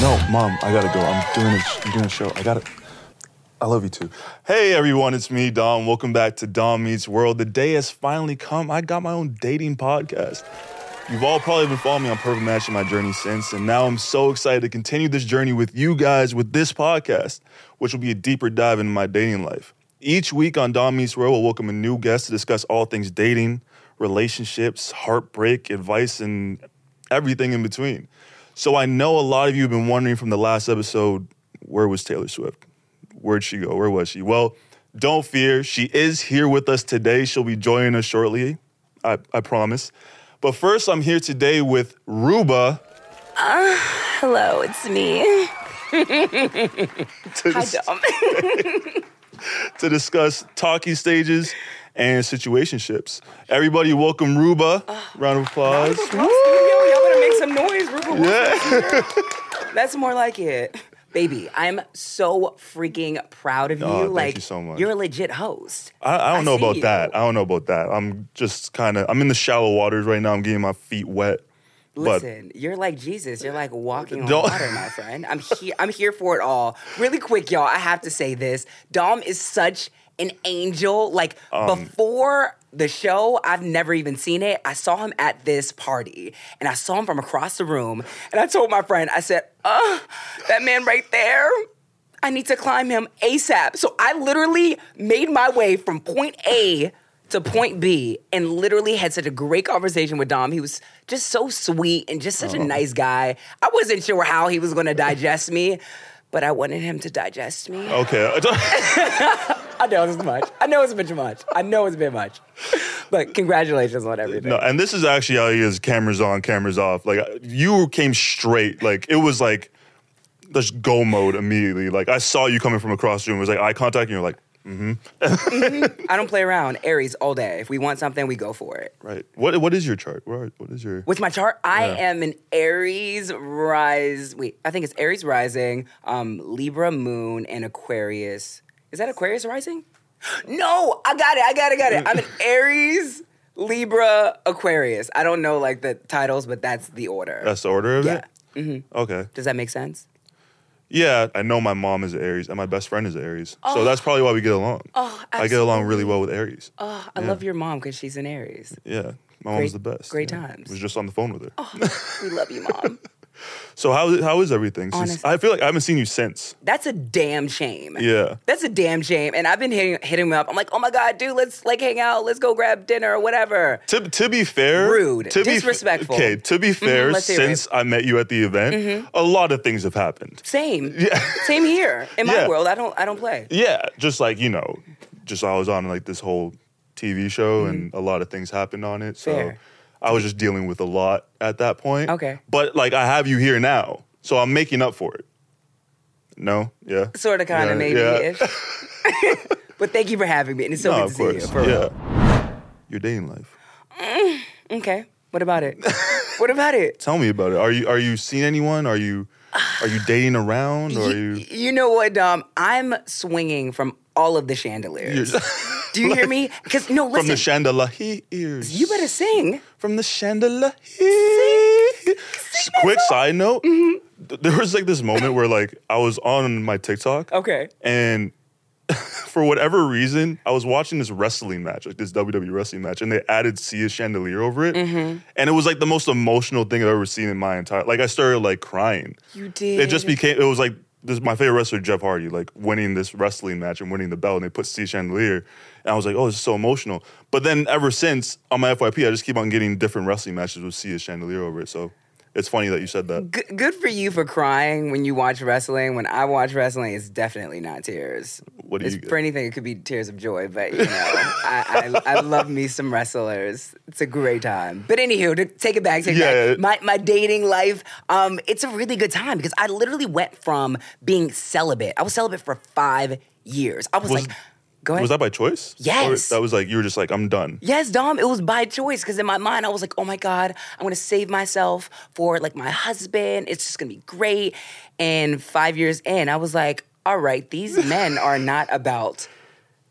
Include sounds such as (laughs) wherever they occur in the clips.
No, mom, I gotta go. I'm doing a, I'm doing a show. I gotta. I love you too. Hey everyone, it's me, Dom. Welcome back to Dom Meets World. The day has finally come. I got my own dating podcast. You've all probably been following me on Perfect Match in my journey since, and now I'm so excited to continue this journey with you guys with this podcast, which will be a deeper dive into my dating life. Each week on Dom Meets World, we'll welcome a new guest to discuss all things dating, relationships, heartbreak, advice, and everything in between. So I know a lot of you have been wondering from the last episode, where was Taylor Swift? Where'd she go? Where was she? Well, don't fear. She is here with us today. She'll be joining us shortly. I, I promise. But first, I'm here today with Ruba. Uh, hello, it's me. (laughs) to, Hi, dis- (laughs) to discuss talking stages and situationships. Everybody, welcome Ruba. Uh, round of applause. Yo, y'all better make some noise. Ruba Wilson. Yeah. That's more like it. Baby, I'm so freaking proud of you. Oh, thank like you so much. you're a legit host. I, I don't I know about you. that. I don't know about that. I'm just kind of. I'm in the shallow waters right now. I'm getting my feet wet. But Listen, you're like Jesus. You're like walking on Don't- water, my friend. I'm here. I'm here for it all. Really quick, y'all. I have to say this. Dom is such an angel. Like Um, before the show, I've never even seen it. I saw him at this party, and I saw him from across the room. And I told my friend, I said, "Uh, that man right there." I need to climb him ASAP. So I literally made my way from point A to point B and literally had such a great conversation with Dom. He was just so sweet and just such a nice guy. I wasn't sure how he was gonna digest me, but I wanted him to digest me. okay. (laughs) (laughs) I know it's much. I know it's a bit much. I know it's a bit much. But congratulations on everything. No, and this is actually how he is. Cameras on, cameras off. Like you came straight. Like it was like just go mode immediately. Like I saw you coming from across the room. It was like eye contact, and you're like, (laughs) I don't play around. Aries all day. If we want something, we go for it. right. What what is your chart? Are, what is your? What's my chart? I Yeah. am an Aries rise. Wait, I think it's Aries rising, um, Libra moon, and Aquarius. Is that Aquarius rising? (gasps) No, I got it. I got it. Got it. I'm an (laughs) Aries, Libra, Aquarius. I don't know like the titles, but that's the order. That's the order of yeah. it. Okay. Does that make sense? Yeah, I know my mom is an Aries and my best friend is an Aries, so oh. that's probably why we get along. Oh, I get along really well with Aries. Oh, I love your mom because she's an Aries. Yeah, my mom's Great- the best. great Yeah. times. Was just on the phone with her. Oh, We love you, mom. (laughs) So how how is everything? Since. I feel like I haven't seen you since. That's a damn shame. Yeah. That's a damn shame. And I've been hitting, hitting him up. I'm like, oh my God, dude, let's like hang out. Let's go grab dinner or whatever. To, to be fair, Rude. to be Disrespectful. Mm-hmm. okay, to be fair, hear it. Mm-hmm. since I met you at the event, a lot of things have happened. Same. (laughs) Yeah. Same here. In my Yeah. world, I don't I don't play. Yeah, just like you know, just I was on like this whole TV show, and a lot of things happened on it. So Mm-hmm. Fair. I was just dealing with a lot at that point. Okay. but like I have you here now, so I'm making up for it. No, yeah, Sort of kind Yeah, of maybe yeah. (laughs) (laughs) but thank you for having me. And it's so no, good to course, see you. For yeah. real. Your dating life. Mm, okay. What about it? (laughs) what about it? Tell me about it. Are you are you seeing anyone? Are you are you dating around? Or are You, you? you know what, Dom? I'm swinging from all of the chandeliers. Do you hear me? Because no, listen. From the chandeliers. you better sing. From the chandelier. Quick side note. Mm-hmm. There was like this moment where like I was on my TikTok. Okay. And (laughs) for whatever reason, I was watching this wrestling match, like this WWE wrestling match, and they added Sia Chandelier over it. Mm-hmm. And it was like the most emotional thing I've ever seen in my entire like I started like crying. You did. It just became it was like this my favorite wrestler, Jeff Hardy, like winning this wrestling match and winning the belt, and they put Sia Chandelier. And I was like, oh, this is so emotional. But then ever since on my FYP, I just keep on getting different wrestling matches with Sia Chandelier over it. So it's funny that you said that. Good, good for you for crying when you watch wrestling. When I watch wrestling, it's definitely not tears. What do It's- you get? For anything, it could be tears of joy, but you know, (laughs) I, I, I love me some wrestlers. It's a great time. But anywho, to take it back, take Yeah, it back. My, my dating life, um, it's a really good time because I literally went from being celibate. I was celibate for five years. I was, Was- like, go ahead. Was that by choice? Yes. Or that was like you were just like, I'm done. Yes, Dom, it was by choice because in my mind I was like, oh my God, I'm gonna save myself for like my husband. It's just gonna be great. And five years in, I was like, all right, these men are not about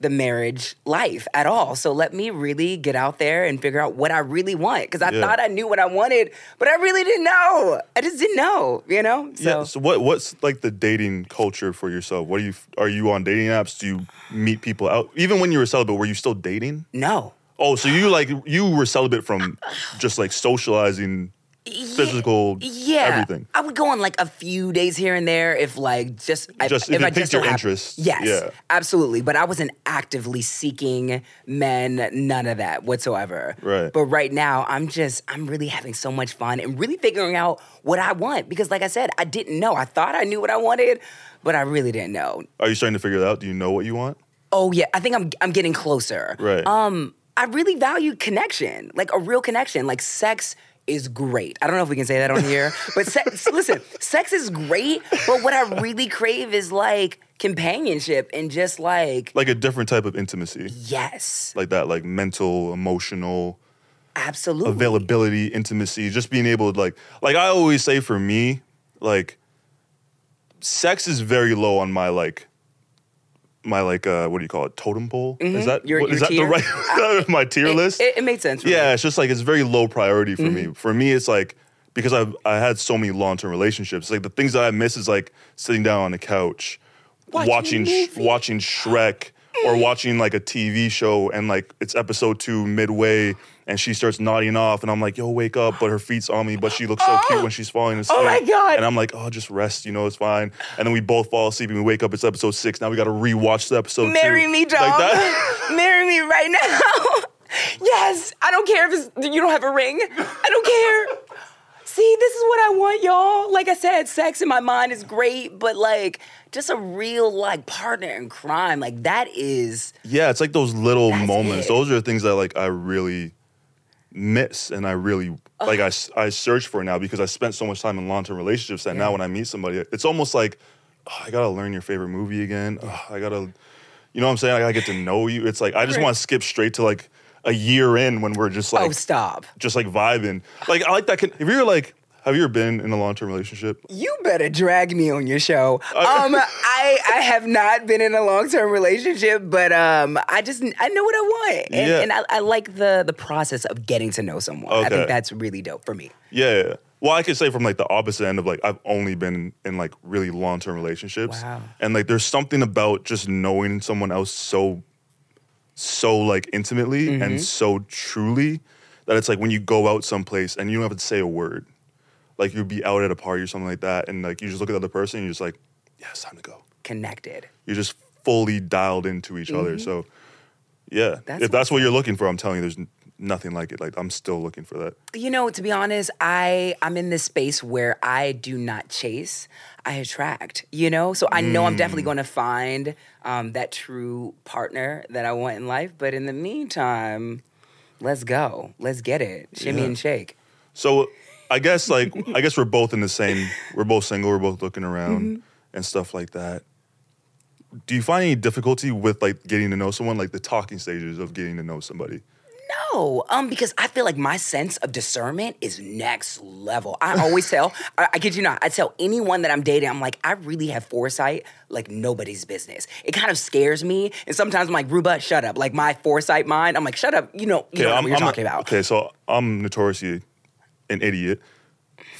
the marriage life at all. So let me really get out there and figure out what I really want. Because I Yeah. thought I knew what I wanted, but I really didn't know. I just didn't know, you know? So, Yeah. So what what's like the dating culture for yourself? What do you are you on dating apps? Do you meet people out? Even when you were celibate, were you still dating? no. Oh, so you like you were celibate from just like socializing, physical, Yeah, everything. I would go on like a few days here and there if like just if, Just if it I piqued your interest, Yes, yeah. absolutely. But I wasn't actively seeking men, none of that whatsoever. Right. But right now, I'm just I'm really having so much fun and really figuring out what I want because, like I said, I didn't know. I thought I knew what I wanted, but I really didn't know. Are you starting to figure it out? Do you know what you want? Oh yeah, I think I'm I'm getting closer. Right. Um, I really value connection, like a real connection. Like sex is great. I don't know if we can say that on here, but sex, (laughs) listen, sex is great. But what I really crave is like companionship and just like Like a different type of intimacy, yes, like that, like mental, emotional. absolutely. availability, intimacy, just being able to like like I always say for me, like sex is very low on my like my like uh what do you call it totem pole is that Mm-hmm. Your- what- your is that tier? the right (laughs) my tier It, list it, it made sense. Yeah me. it's just like it's very low priority for Mm-hmm. me for me it's like because I've I had so many long term relationships like the things that I miss is like sitting down on the couch Watching watching Sh- watching Shrek or watching like a TV show and like it's episode two midway and she starts nodding off and I'm like, yo, wake up, but her feet's on me, but she looks so oh! cute when she's falling asleep. Oh my God. And I'm like, oh, just rest, you know, it's fine. And then we both fall asleep and we wake up, it's episode six. Now we gotta rewatch the episode Marry two. me, dog. Like that. (laughs) Marry me right now. (laughs) yes, I don't care if it's, you don't have a ring. I don't care. See, this is what I want, y'all. Like I said, sex in my mind is great, but like just a real like partner in crime, like that is Yeah, it's like those little moments. it. Those are the things that like I really miss and I really like I, I search for now because I spent so much time in long term relationships that now when I meet somebody, it's almost like oh, I gotta learn your favorite movie again. Oh, I gotta, you know what I'm saying? I gotta get to know you. It's like I just Right. want to skip straight to like a year in when we're just like oh stop. just like vibing. Like I like that. Con- if you're like, have you ever been in a long term relationship? You better drag me on your show. (laughs) Um, I I have not been in a long term relationship, but um, I just I know what I want, and, Yeah. and I, I like the the process of getting to know someone. I think that's really dope for me. Yeah. yeah. Well, I could say from like the opposite end of like I've only been in like really long term relationships, Wow. and like there's something about just knowing someone else so, so like intimately Mm-hmm. and so truly that it's like when you go out someplace and you don't have to say a word, like you'd be out at a party or something like that, and like you just look at the other person and you're just like, yeah, it's time to go. Connected. You're just fully dialed into each other. So, yeah, Mm-hmm. That's if that's what you're looking for, I'm telling you, there's nothing like it. Like I'm still looking for that. You know, to be honest, I I'm in this space where I do not chase, I attract. You know, so I know I'm Mm. definitely going to find um, that true partner that I want in life. But in the meantime, let's go, let's get it, shimmy Yeah. and shake. So I guess like (laughs) I guess we're both in the same. We're both single. We're both looking around Mm-hmm. and stuff like that. Do you find any difficulty with like getting to know someone, like the talking stages of getting to know somebody? No, um, because I feel like my sense of discernment is next level. I always (laughs) tell, I, I kid you not, I tell anyone that I'm dating, I'm like, I really have foresight like nobody's business. It kind of scares me, and sometimes I'm like, Ruba, shut up. Like my foresight mind, I'm like, shut up. You know, you know what you're talking about. Okay, so I'm notoriously an idiot.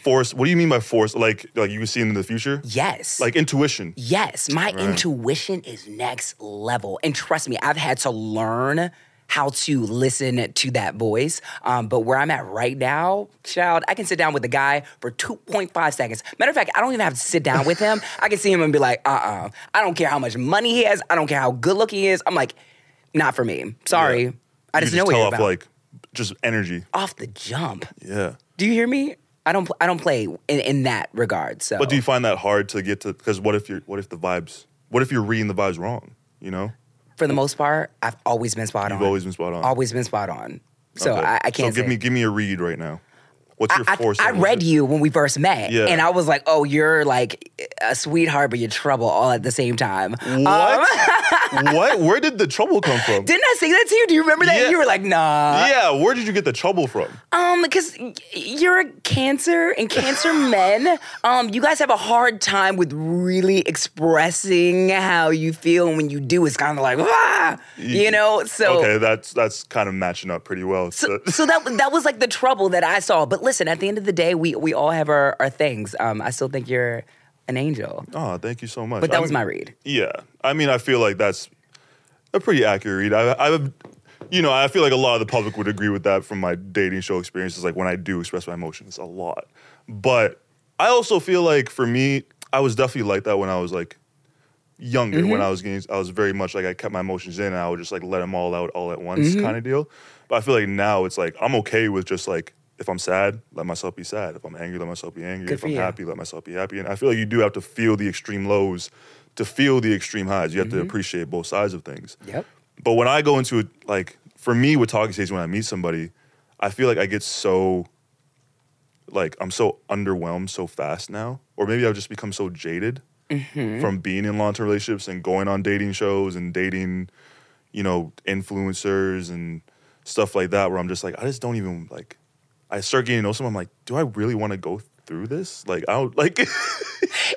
Force. What do you mean by force? Like like you can see in the future? Yes. Like intuition. Yes, my intuition is next level. And trust me, I've had to learn how to listen to that voice. Um, but where I'm at right now, child, I can sit down with a guy for 2.5 seconds. Matter of fact, I don't even have to sit down with him. (laughs) I can see him and be like, uh uh I don't care how much money he has. I don't care how good looking he is. I'm like, not for me. Sorry. Yeah. I just can know what you're off about. like just energy. Off the jump. Yeah. Do you hear me? I don't. I don't play in, in that regard. So, But do you find that hard to get to? Because what if you're what if the vibes? What if you're reading the vibes wrong? You know, for the most part, I've always been spot on. you've on. always been spot on. always been spot on. So Okay. I, I can't. So give say. me give me a read right now. What's your I, force? I level? read you when we first met, Yeah. and I was like, "Oh, you're like a sweetheart, but you're trouble all at the same time. Um, What? (laughs) what? Where did the trouble come from? didn't I say that to you? Do you remember that? Yeah. You were like, nah. yeah, where did you get the trouble from? Um, because you're a cancer and cancer (laughs) men, um, you guys have a hard time with really expressing how you feel, and when you do, it's kind of like ah, you know. So, Okay, that's that's kind of matching up pretty well. so, So- so that that was like the trouble that I saw. But listen, at the end of the day, we we all have our, our things. Um, I still think you're an angel, oh, thank you so much. but that I was mean- my read. Yeah, I mean, I feel like that's a pretty accurate read. I, I, you know, I feel like a lot of the public would agree with that from my dating show experiences. Like when I do express my emotions, a lot. But I also feel like for me, I was definitely like that when I was like younger. When I was getting, I was very much like I kept my emotions in, and I would just like let them all out all at once, kind of deal. But I feel like now it's like I'm okay with just like. If I'm sad, let myself be sad. If I'm angry, let myself be angry. Good if I'm you. happy, let myself be happy. And I feel like you do have to feel the extreme lows to feel the extreme highs. You have to mm-hmm. appreciate both sides of things. Yep. But when I go into it, like for me with talking stage, when I meet somebody, I feel like I get so, like I'm so underwhelmed so fast now, or maybe I've just become so jaded mm-hmm. from being in long term relationships and going on dating shows and dating, you know, influencers and stuff like that. Where I'm just like, I just don't even like. I start getting to know someone. I'm like, do I really want to go through this? Like, I don't like. (laughs)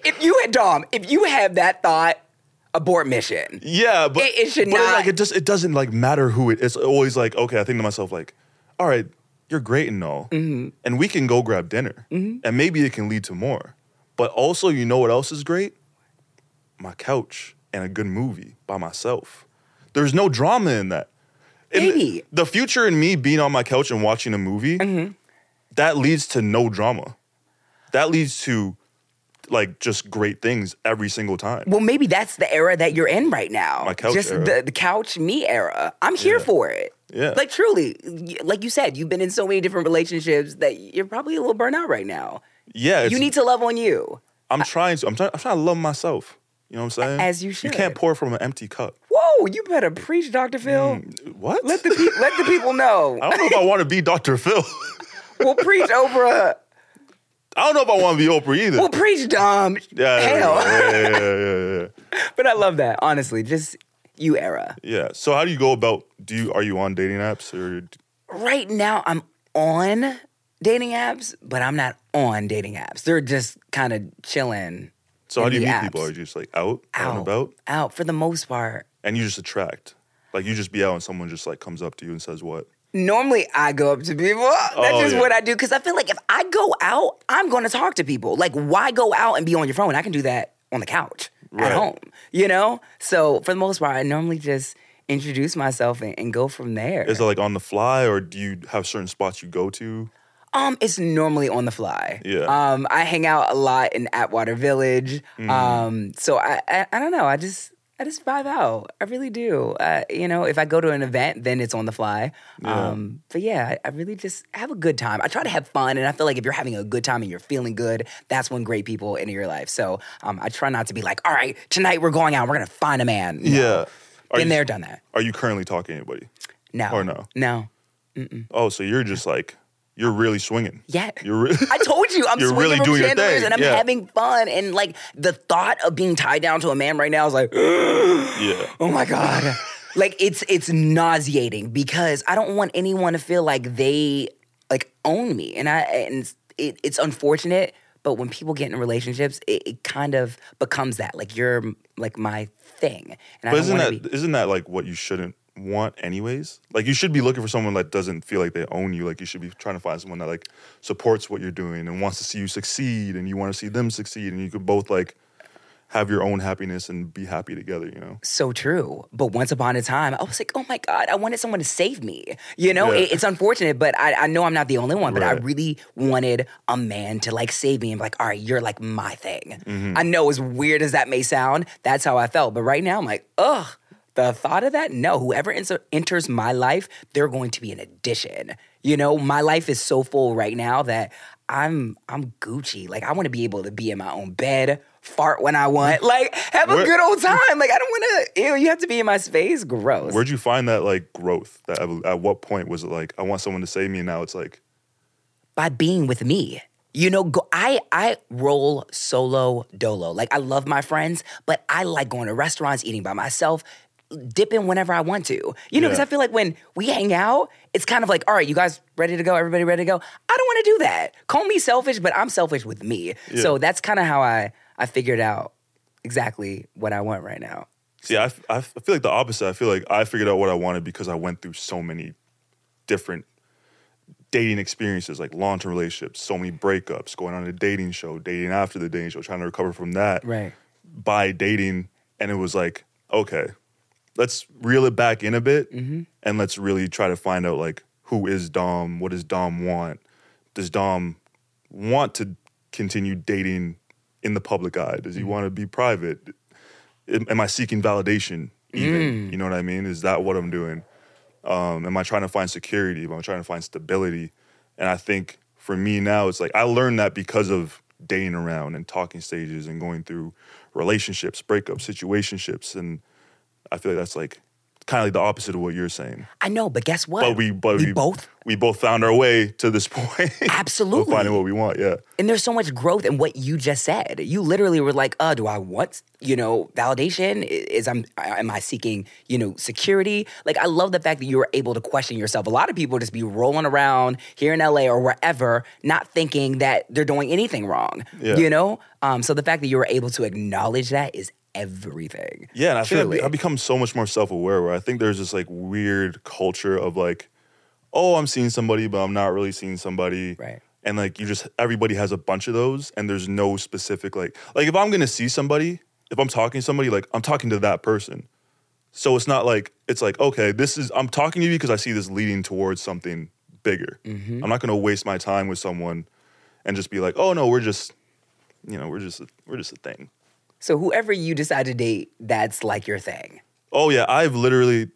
If you had Dom, if you have that thought, abort mission. Yeah, but It- it should but not- like it just it doesn't like matter who it. It's always like okay. I think to myself like, all right, you're great and all, Mm-hmm. and we can go grab dinner, and maybe it can lead to more. But also, you know what else is great? My couch and a good movie by myself. There's no drama in that. In the- the future in me being on my couch and watching a movie, Mm-hmm. That leads to no drama. That leads to like just great things every single time. Well, maybe that's the era that you're in right now. My couch Just era. the, the couch me era. I'm here Yeah. for it. Yeah. Like truly, like you said, you've been in so many different relationships that you're probably a little burnt out right now. Yeah, You need to love on you. I'm trying to. I'm trying. I'm trying to love myself. You know what I'm saying? As you should. You can't pour from an empty cup. Whoa, you better preach, Dr. Phil. Mm, what? Let the pe- let the people (laughs) know. I don't know if I want to be Dr. Phil. (laughs) Well, preach Oprah. I don't know if I want to be Oprah either. Well, preach um, Dom. yeah, Hell. yeah, yeah, yeah, yeah, yeah. (laughs) But I love that. Honestly, just you era. Yeah. So how do you go about? Do you are you on dating apps or? Right now, I'm on dating apps, but I'm not on dating apps. They're just kind of chilling. So how do you meet apps. people? Are you just like out, out and Out, about, out for the most part. and you just attract? Like you just be out and someone just like comes up to you and says what? Normally, I go up to people. (laughs) That's Oh, just yeah. what I do because I feel like if I go out, I'm going to talk to people. Like, why go out and be on your phone? I can do that on the couch Right. at home, you know? So, for the most part, I normally just introduce myself and, and go from there. Is it like on the fly, or do you have certain spots you go to? Um, it's normally on the fly. Yeah. Um, I hang out a lot in Atwater Village. Mm. Um, so I, I, I don't know. I just, I just vibe out. I really do. Uh, you know, if I go to an event, then it's on the fly. Yeah. Um, but yeah, I, really just have a good time. I try to have fun, and I feel like if you're having a good time and you're feeling good, that's when great people enter your life. So um, I try not to be like, all right, tonight we're going out. We're gonna find a man. Yeah. Are Been you, there, done that. Are you currently talking to anybody? No. Or no? No. Oh, so you're just like you're really swinging. Yeah. You're re- (laughs) I told you I'm (laughs) You're swinging really from chandeliers thing, and I'm yeah. having fun. And like the thought of being tied down to a man right now is like, (gasps) yeah. oh my god, (laughs) like it's it's nauseating because I don't want anyone to feel like they like own me, and I and it, it's unfortunate. But when people get in relationships, it, it kind of becomes that like you're like my thing, and I But don't isn't that be. not that like what you shouldn't want anyways? Like you should be looking for someone that doesn't feel like they own you. Like you should be trying to find someone that like supports what you're doing and wants to see you succeed and you want to see them succeed and you could both like have your own happiness and be happy together, you know? so true. But once upon a time, I was like, oh my God, I wanted someone to save me. You know, Yeah. it, it's unfortunate, but I, I know I'm not the only one, but I really wanted a man to like save me and be like, all right, you're like my thing. Mm-hmm. I know as weird as that may sound, that's how I felt. But right now, I'm like, ugh. The thought of that, no, whoever enter- enters my life, they're going to be an addition. You know, my life is so full right now that I'm I'm Gucci. Like I want to be able to be in my own bed, fart when I want, (laughs) like have a Where- good old time. Like I don't want to. Ew, you have to be in my space. Gross. Where'd you find that like growth? That at what point was it like I want someone to save me and now it's like By being with me. You know, go, I I roll solo dolo. Like I love my friends, but I like going to restaurants, eating by myself, dipping whenever I want to. You know, because Yeah. I feel like when we hang out, it's kind of like, all right, you guys ready to go? Everybody ready to go? I don't want to do that. Call me selfish, but I'm selfish with me. So that's kind of how I I figured out exactly what I want right now. See, I feel like the opposite. I feel like I figured out what I wanted because I went through so many different dating experiences, like long term relationships, so many breakups, going on a dating show, dating after the dating show, trying to recover from that Right. by dating. And it was like, okay, let's reel it back in a bit mm-hmm. and let's really try to find out like who is Dom? What does Dom want? Does Dom want to continue dating in the public eye? Does he mm-hmm. want to be private? Am, I seeking validation even? Mm. You know what I mean? Is that what I'm doing? Um, am I trying to find security? Am I trying to find stability? And I think for me now, it's like I learned that because of dating around and talking stages and going through relationships, breakups, situationships, and I feel like that's like kind of like the opposite of what you're saying. I know, but guess what? But we, but we we, both we both found our way to this (laughs) point. absolutely finding what we want. Yeah. And there's so much growth in what you just said. You literally were like, "Uh, do I want, you know, validation? Is I'm am I seeking, you know, security?" Like I love the fact that you were able to question yourself. A lot of people just be rolling around here in LA or wherever, not thinking that they're doing anything wrong. Yeah. You know? Um, so the fact that you were able to acknowledge that is everything. Yeah, and I Truly. think I've, I've become so much more self-aware. Where I think there's this like weird culture of like, oh, I'm seeing somebody, but I'm not really seeing somebody. Right. And like you just everybody has a bunch of those, and there's no specific like like if I'm gonna see somebody, if I'm talking to somebody, like I'm talking to that person. So it's not like it's like okay, this is I'm talking to you because I see this leading towards something bigger. Mm-hmm. I'm not gonna waste my time with someone and just be like, oh no, we're just, you know, we're just a, we're just a thing. So whoever you decide to date, that's like your thing. Oh yeah, I've literally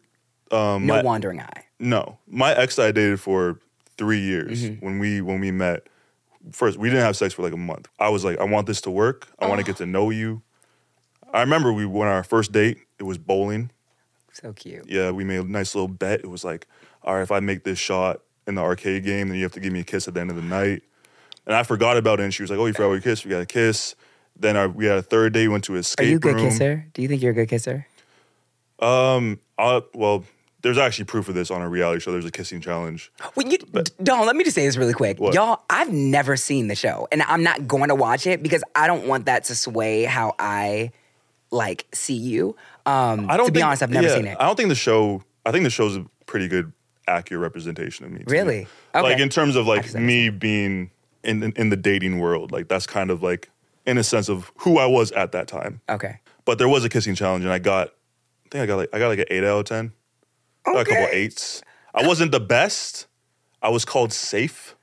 um, No my- wandering eye. No, my ex I dated for three years Mm-hmm. when we when we met. First, we didn't have sex for like a month. I was like, I want this to work. I want to get to know you. I remember we went on our first date. It was bowling. So cute. Yeah, we made a nice little bet. It was like, all right, if I make this shot in the arcade game, then you have to give me a kiss at the end of the night. And I forgot about it. And she was like, oh, you forgot what you kissed. We got a kiss. Then our, we had a third date. Went to a Are escape you a good room. kisser? Do you think you're a good kisser? Um, I, well, there's actually proof of this on a reality show. There's a kissing challenge. Well, you, Dom, let me just say this really quick. What? Y'all, I've never seen the show, and I'm not going to watch it because I don't want that to sway how I like see you. Um, I don't to be think- honest, I've never yeah, seen it. I don't think the show. I think the show's a pretty good, accurate representation of me. Really? Like Okay. in terms of like me being in, in in the dating world, like that's kind of like in a sense of who I was at that time. Okay. But there was a kissing challenge, and I got, I think I got like I got like an eight out of ten. I got a couple Okay. eights. I wasn't the best. I was called safe,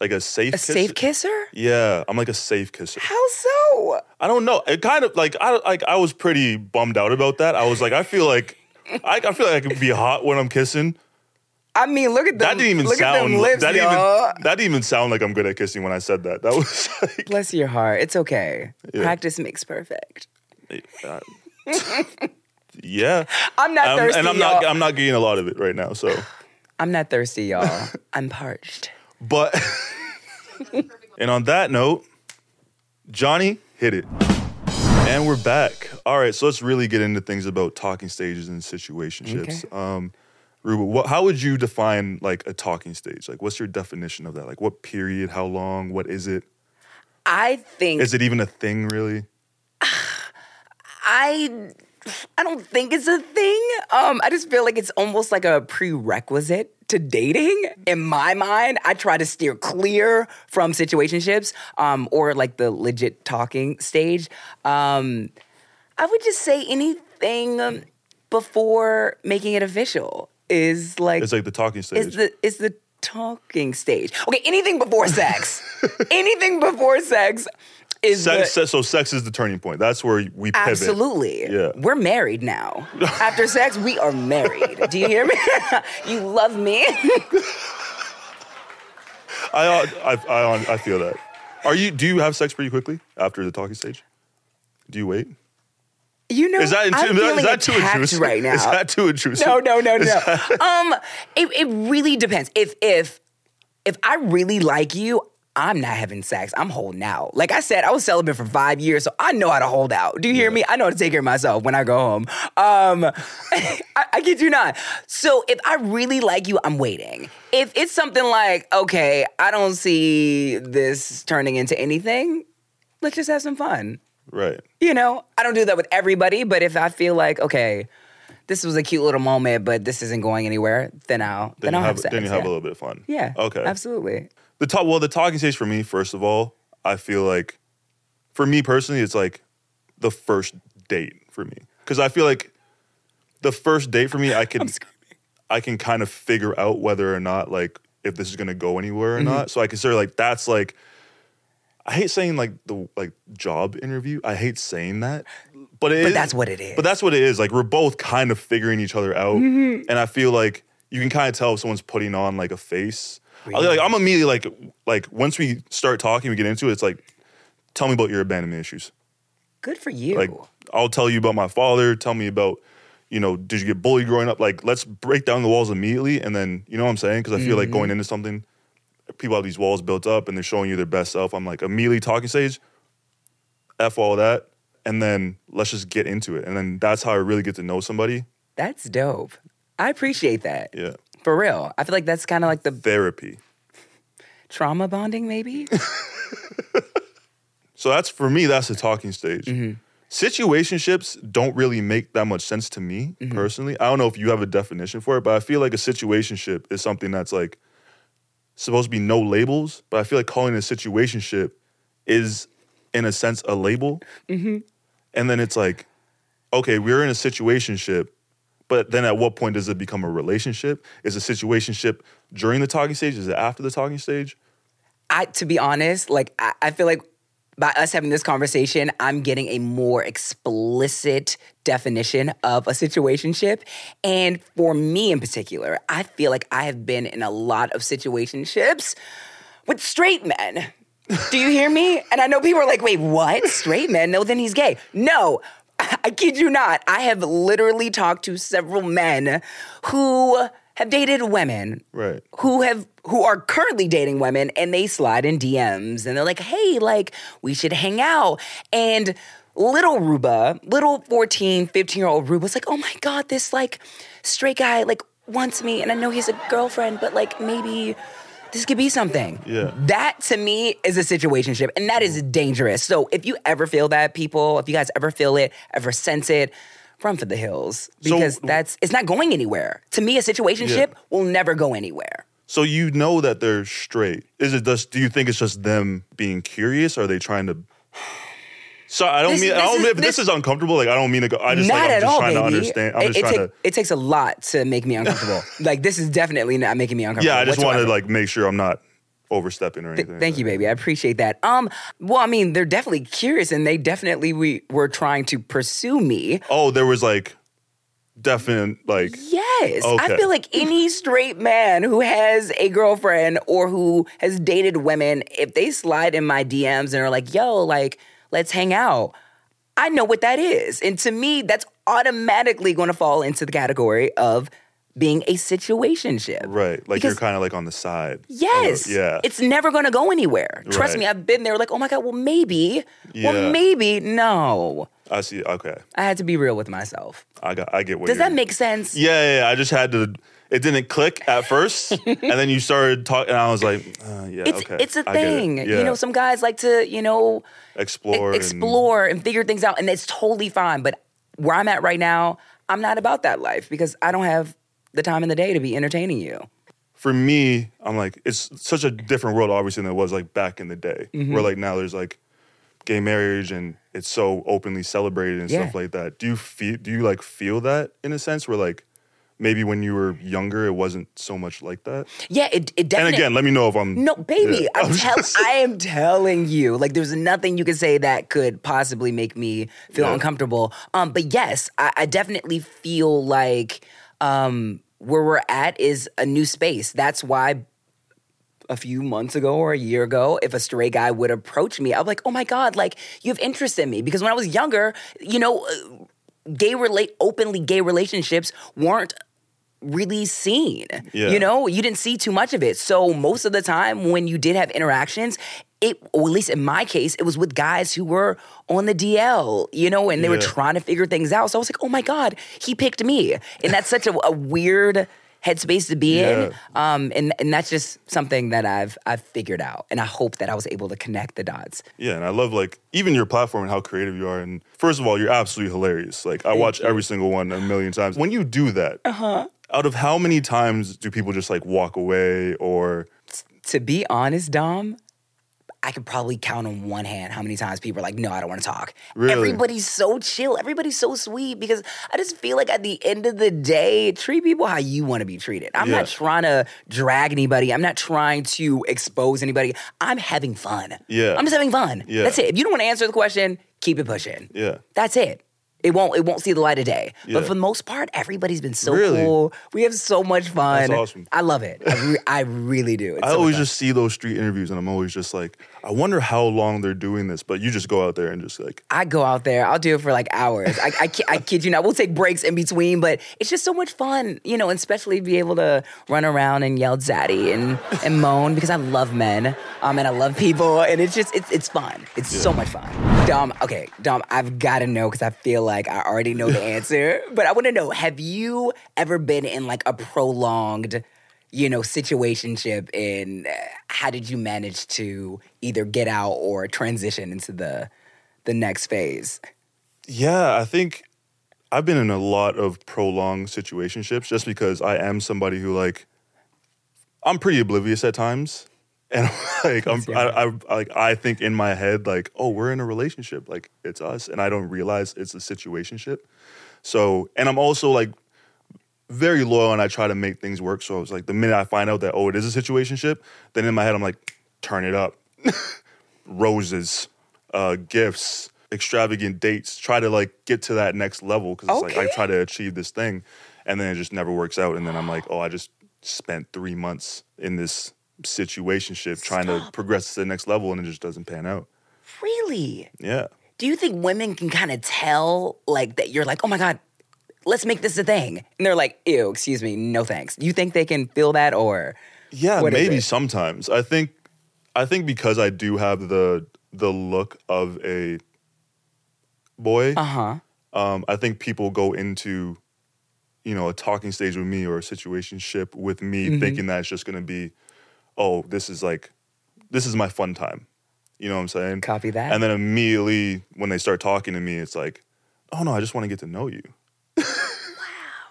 like a safe. A safe kisser? Yeah, I'm like a safe kisser. How so? I don't know. It kind of like I like I was pretty bummed out about that. I was like, I feel like I, I feel like I can be hot when I'm kissing. I mean, look at them. That didn't even look sound. at them lips, that didn't y'all. even that didn't even sound like I'm good at kissing when I said that. That was (laughs) like, Bless your heart. It's okay. Yeah. Practice makes perfect. uh, (laughs) yeah. I'm not Um, thirsty, and I'm y'all. not I'm not getting a lot of it right now. So, (laughs) I'm not thirsty, y'all. I'm parched. but and on that note, Johnny hit it. And we're back. All right, so let's really get into things about talking stages and situationships. Okay. Um, Ruba, what, how would you define like a talking stage? Like, what's your definition of that? Like, what period? How long? What is it? I think Is it even a thing, really? (sighs) I I don't think it's a thing. Um, I just feel like it's almost like a prerequisite to dating. In my mind, I try to steer clear from situationships um, or like the legit talking stage. Um, I would just say anything um, before making it official is like It's like the talking stage. is the is the talking stage. Okay, anything before sex, (laughs) anything before sex is sex, se- so sex is the turning point. That's where we pivot. Absolutely. Yeah. We're married now. (laughs) After sex, we are married. Do you hear me? (laughs) you love me. I, uh, I, I, I feel that. Are you? Do you have sex pretty quickly after the talking stage? Do you wait? You know, Is that, I'm is feeling that too intrusive? right (laughs) now. Is that too intrusive? no, no, no, no. (laughs) um, it, it really depends. If if if I really like you, I'm not having sex. I'm holding out. Like I said, I was celibate for five years, so I know how to hold out. Do you hear me? I know how to take care of myself when I go home. Um, (laughs) I, I kid you not. So if I really like you, I'm waiting. If it's something like, okay, I don't see this turning into anything, let's just have some fun. Right. You know, I don't do that with everybody, but if I feel like, okay, this was a cute little moment, but this isn't going anywhere, then I'll then, Then, I'll have, have, sex. then you have yeah. a little bit of fun. Yeah. Okay. Absolutely. The talk well, the talking stage for me, first of all, I feel like for me personally, it's like the first date for me. Cause I feel like the first date for me, I (laughs) can I can kind of figure out whether or not like if this is gonna go anywhere or Mm-hmm. not. So I consider like that's like I hate saying like the like job interview. I hate saying that. But it But is- that's what it is. But that's what it is. Like we're both kind of figuring each other out. Mm-hmm. And I feel like you can kind of tell if someone's putting on like a face. I- Like I'm immediately like like once we start talking, we get into it, it's like, tell me about your abandonment issues. Good for you. Like I'll tell you about my father, tell me about, you know, did you get bullied growing up? Like let's break down the walls immediately and then you know what I'm saying? Because I feel like Mm-hmm. going into something, people have these walls built up and they're showing you their best self. I'm like immediately talking stage, F all that, and then let's just get into it. And then that's how I really get to know somebody. That's dope. I appreciate that. Yeah. For real. I feel like that's kind of like the Therapy. trauma bonding, maybe. (laughs) So that's for me, that's the talking stage. Mm-hmm. Situationships don't really make that much sense to me mm-hmm. personally. I don't know if you have a definition for it, but I feel like a situationship is something that's like supposed to be no labels, but I feel like calling it a situationship is in a sense a label. Mm-hmm. And then it's like, okay, we're in a situationship, but then at what point does it become a relationship? Is a situationship during the talking stage? Is it after the talking stage? I, to be honest, like I, I feel like by us having this conversation, I'm getting a more explicit definition of a situationship. And for me in particular, I feel like I have been in a lot of situationships with straight men. Do you hear me? And I know people are like, wait, what? Straight men? No, then he's gay. No, (laughs) I kid you not. I have literally talked to several men who have dated women Right. who have who are currently dating women and they slide in DMs and they're like, "Hey, like we should hang out." And little Ruba, little 14, 15-year-old Ruba's like, "Oh my god, this like straight guy like wants me and I know he's a girlfriend, but like maybe this could be something." Yeah. That to me is a situationship and that is dangerous. So if you ever feel that people, if you guys ever feel it, ever sense it, run for the hills So- because that's it's not going anywhere. To me a situationship will never go anywhere. So you know that they're straight. Is it just? Do you think it's just them being curious? Or are they trying to? (sighs) So I don't This- mean. I don't is- mean if this, this- is uncomfortable. Like I don't mean to go. I just not like I'm at just all, trying baby. to understand. I'm it, just it, trying take- to. it takes a lot to make me (laughs) uncomfortable. like this is definitely not making me uncomfortable. Yeah, I just want to like make sure I'm not overstepping or Th- anything. Thank you, baby. I appreciate that. Um, well, I mean, they're definitely curious, and they definitely we were trying to pursue me. Oh, there was like definite like. Yes, I feel like any straight man who has a girlfriend or who has dated women, if they slide in my DMs and are like, "Yo, like, let's hang out," I know what that is, and to me, that's automatically going to fall into the category of being a situationship. Right, like you're kind of like on the side. Yes. yeah. It's never gonna go anywhere. Trust Right. me, I've been there like, oh my God, well, maybe. Yeah. Well, maybe. No. I see. Okay, I had to be real with myself. I got. I get what. Does that make sense? Yeah, yeah, yeah. I just had to. It didn't click at first, (laughs) and then you started talking, and I was like, uh, "Yeah, It's okay." it's a get it. thing. Yeah. You know, some guys like to, you know, e- explore, and- explore and, figure things out, and it's totally fine. But where I'm at right now, I'm not about that life because I don't have the time in the day to be entertaining you. for me, I'm like, it's such a different world, obviously, than it was like back in the day. Mm-hmm. Where like now there's like gay marriage and it's so openly celebrated and Yeah. stuff like that. Do you feel? Do you like feel that in a sense where like maybe when you were younger it wasn't so much like that? Yeah, it, it And again, let me know if I'm No, baby, Yeah. (laughs) I'm tell- I am telling you, like, there's nothing you can say that could possibly make me feel Yeah. uncomfortable. Um, but yes, I, I definitely feel like um, where we're at is a new space. That's why a few months ago or a year ago, if a stray guy would approach me, I'm like, oh my God, like, you have interest in me. Because when I was younger, you know, uh, gay relate openly gay relationships weren't really seen. Yeah. You know, you didn't see too much of it. So most of the time when you did have interactions, it or at least in my case, it was with guys who were on the DL, you know, and they were trying to figure things out. So I was like, oh my God, he picked me. And that's such a, a weird headspace to be in. Um, and, and that's just something that I've I've figured out. And I hope that I was able to connect the dots. Yeah, and I love like even your platform and how creative you are. And first of all, you're absolutely hilarious. Like I watch every single one a million times. When you do that, uh-huh. out of how many times do people just like walk away or To be honest, Dom, I could probably count on one hand how many times people are like, no, I don't want to talk. Really? Everybody's so chill. Everybody's so sweet because I just feel like at the end of the day, treat people how you want to be treated. I'm Yeah. not trying to drag anybody. I'm not trying to expose anybody. I'm having fun. Yeah. I'm just having fun. Yeah. That's it. If you don't want to answer the question, keep it pushing. Yeah. That's it. It won't. It won't see the light of day. Yeah. But for the most part, everybody's been so Really? cool. We have so much fun. That's awesome. I love it. I, re- I really do. It's I so always just see those street interviews and I'm always just like, I wonder how long they're doing this. But you just go out there and just like, I go out there, I'll do it for like hours. I, I, I kid you not. We'll take breaks in between, but it's just so much fun, you know, and especially be able to run around and yell zaddy and, and moan because I love men um, and I love people. And it's just, it's, it's fun. It's so much fun. Dom, okay, Dom, I've got to know because I feel like I already know the answer, but I want to know have you ever been in like a prolonged, you know, situationship and uh, how did you manage to either get out or transition into the the next phase? yeah, I think I've been in a lot of prolonged situationships just because I am somebody who like, I'm pretty oblivious at times. And (laughs) like I'm, I, I like I think in my head like, oh, we're in a relationship, like it's us, and I don't realize it's a situationship. So, and I'm also like very loyal, and I try to make things work. So I was like, the minute I find out that oh, it is a situationship, then in my head I'm like, turn it up, (laughs) roses, uh, gifts, extravagant dates. Try to like get to that next level because it's like I try to achieve this thing, and then it just never works out. And then I'm like, oh, I just spent three months in this situationship trying to progress to the next level, and it just doesn't pan out. Really? Yeah. Do you think women can kind of tell like that you're like, oh my God, let's make this a thing? And they're like, ew, excuse me, no thanks. You think they can feel that or Yeah, maybe sometimes. I think I think because I do have the the look of a boy, uh-huh. um, I think people go into you know a talking stage with me or a situationship with me Mm-hmm. thinking that it's just gonna be, oh, this is like this is my fun time. You know what I'm saying? Copy that. And then immediately when they start talking to me, it's like, oh no, I just want to get to know you. (laughs)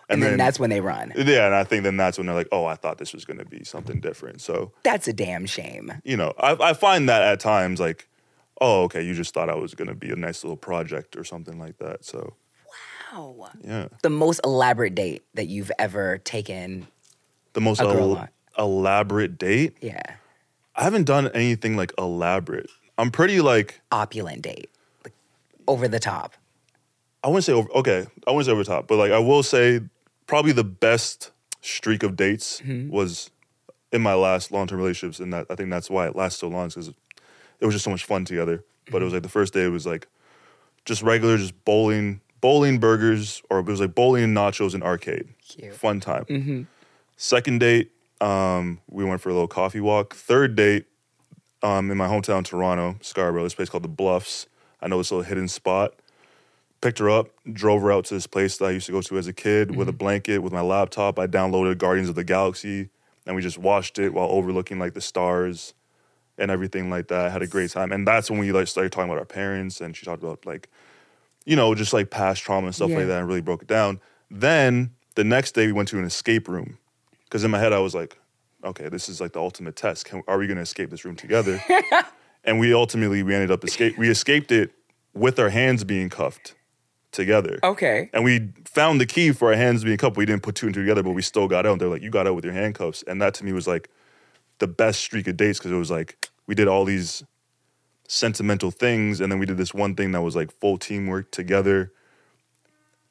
And, then, that's when they run. yeah, and I think then that's when they're like, oh, I thought this was gonna be something different. So That's a damn shame. you know, I, I find that at times like, oh, okay, you just thought I was gonna be a nice little project or something like that. So Wow. yeah, The most elaborate date that you've ever taken. the most A girl el-. Elaborate date. Yeah. I haven't done anything like elaborate. I'm pretty like Opulent date. Like, over the top. I wouldn't say over. Okay, I wouldn't say over the top, but like I will say probably the best streak of dates mm-hmm. was in my last long term relationships, and that I think that's why it lasts so long because it was just so much fun together. But it was mm-hmm. like the first day it was like just regular, just bowling, bowling burgers, or it was like bowling and nachos and arcade. Cute. Fun time. Mm-hmm. Second date, um, we went for a little coffee walk. Third date, um, in my hometown, Toronto, Scarborough, this place called the Bluffs. I know this little hidden spot. Picked her up, drove her out to this place that I used to go to as a kid with a blanket, with my laptop. I downloaded Guardians of the Galaxy, and we just watched it while overlooking like the stars and everything like that. had a great time, and that's when we like started talking about our parents, and she talked about like, you know, just like past trauma and stuff Yeah. like that, and really broke it down. Then the next day we went to an escape room, because in my head I was like, okay, this is like the ultimate test. Can, are we going to escape this room together? (laughs) and we ultimately we ended up escape. We escaped it with our hands being cuffed together. Okay. And we found the key for our hands being cuffed. We didn't put two and two together, but we still got out. And they're like, you got out with your handcuffs. And that to me was like the best streak of dates because it was like we did all these sentimental things and then we did this one thing that was like full teamwork together.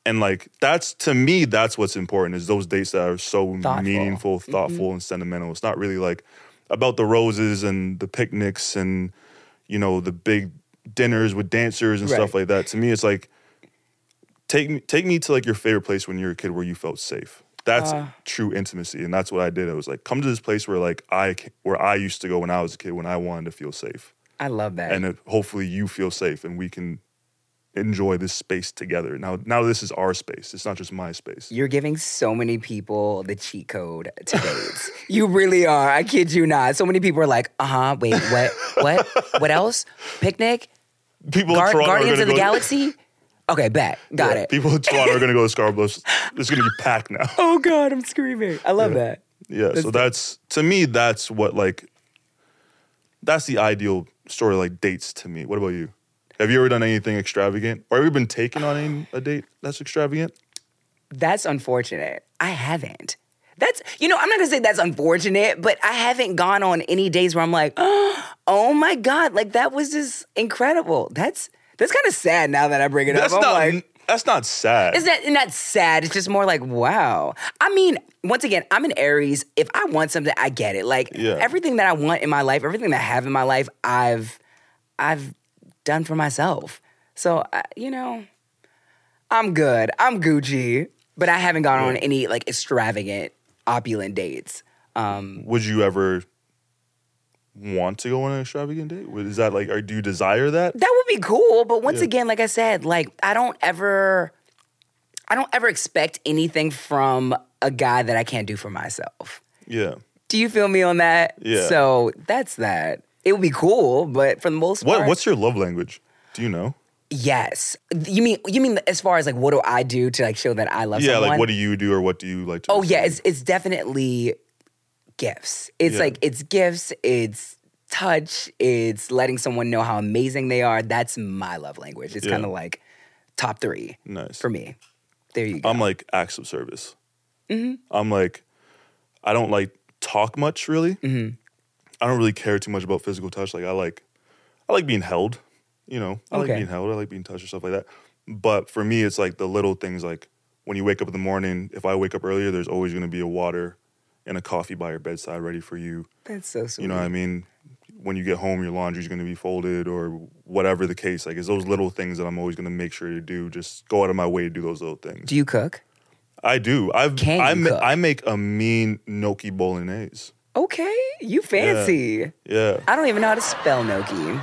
And like that's to me, that's what's important is those dates that are so Thoughtful. meaningful, thoughtful, and sentimental. It's not really like about the roses and the picnics and you know the big dinners with dancers and stuff like that. To me, it's like take me take me to like your favorite place when you were a kid where you felt safe. That's Uh. true intimacy, and that's what I did. I was like, come to this place where like I where I used to go when I was a kid when I wanted to feel safe, I love that. and it, hopefully you feel safe, and we can enjoy this space together. Now, now this is our space. It's not just my space. You're giving so many people the cheat code to dates. (laughs) you really are. I kid you not. So many people are like, uh huh, wait, what? What? What else? Picnic? People Gar- in Toronto Guardians of the Galaxy? Okay, bet. Got Yeah, it. People in Toronto are going to go to Scarborough. (laughs) It's going to be packed now. oh, God, I'm screaming. I love that. Yeah, so that's to me that's what like that's the ideal story like dates to me. What about you? Have you ever done anything extravagant? Or have you been taken on any, a date that's extravagant? That's unfortunate. I haven't. That's, you know, I'm not gonna say that's unfortunate, but I haven't gone on any days where I'm like, (gasps) oh my God, like that was just incredible. That's, that's kind of sad now that I bring it That's up. I'm not like, that's not sad. It's not not sad. It's just more like wow. I mean, once again, I'm an Aries. If I want something, I get it. Like Yeah. everything that I want in my life, everything that I have in my life, I've I've done for myself. So I, you know, I'm good. I'm Gucci, but I haven't gone on any like extravagant, opulent dates. Um, Would you ever want to go on an extravagant date? Is that like or do you desire that? that would be cool, but once Yeah. again, like I said, like I don't ever I don't ever expect anything from a guy that I can't do for myself. Yeah. Do you feel me on that? Yeah. So that's that. It would be cool, but for the most part, what's your love language? Do you know? yes. You mean you mean as far as like what do I do to like show that I love yeah, someone? like what do you do or what do you like to oh yeah, it's it's definitely gifts. It's Yeah. like it's gifts. It's touch. It's letting someone know how amazing they are. That's my love language. It's Yeah. kind of like top three nice. for me. There you go. I'm like acts of service. Mm-hmm. I'm like, I don't like talk much really. Mm-hmm. I don't really care too much about physical touch. Like I like, I like being held. You know, I like being held. I like being touched and stuff like that. But for me, it's like the little things. Like when you wake up in the morning, if I wake up earlier, there's always going to be a water and a coffee by your bedside ready for you. that's so sweet. You know what I mean? When you get home, your laundry's going to be folded or whatever the case. Like it's those little things that I'm always going to make sure to do. Just go out of my way to do those little things. do you cook? I do. I've Can I, ma- cook? I make a mean gnocchi bolognese. Okay, you fancy. Yeah. I don't even know how to spell gnocchi.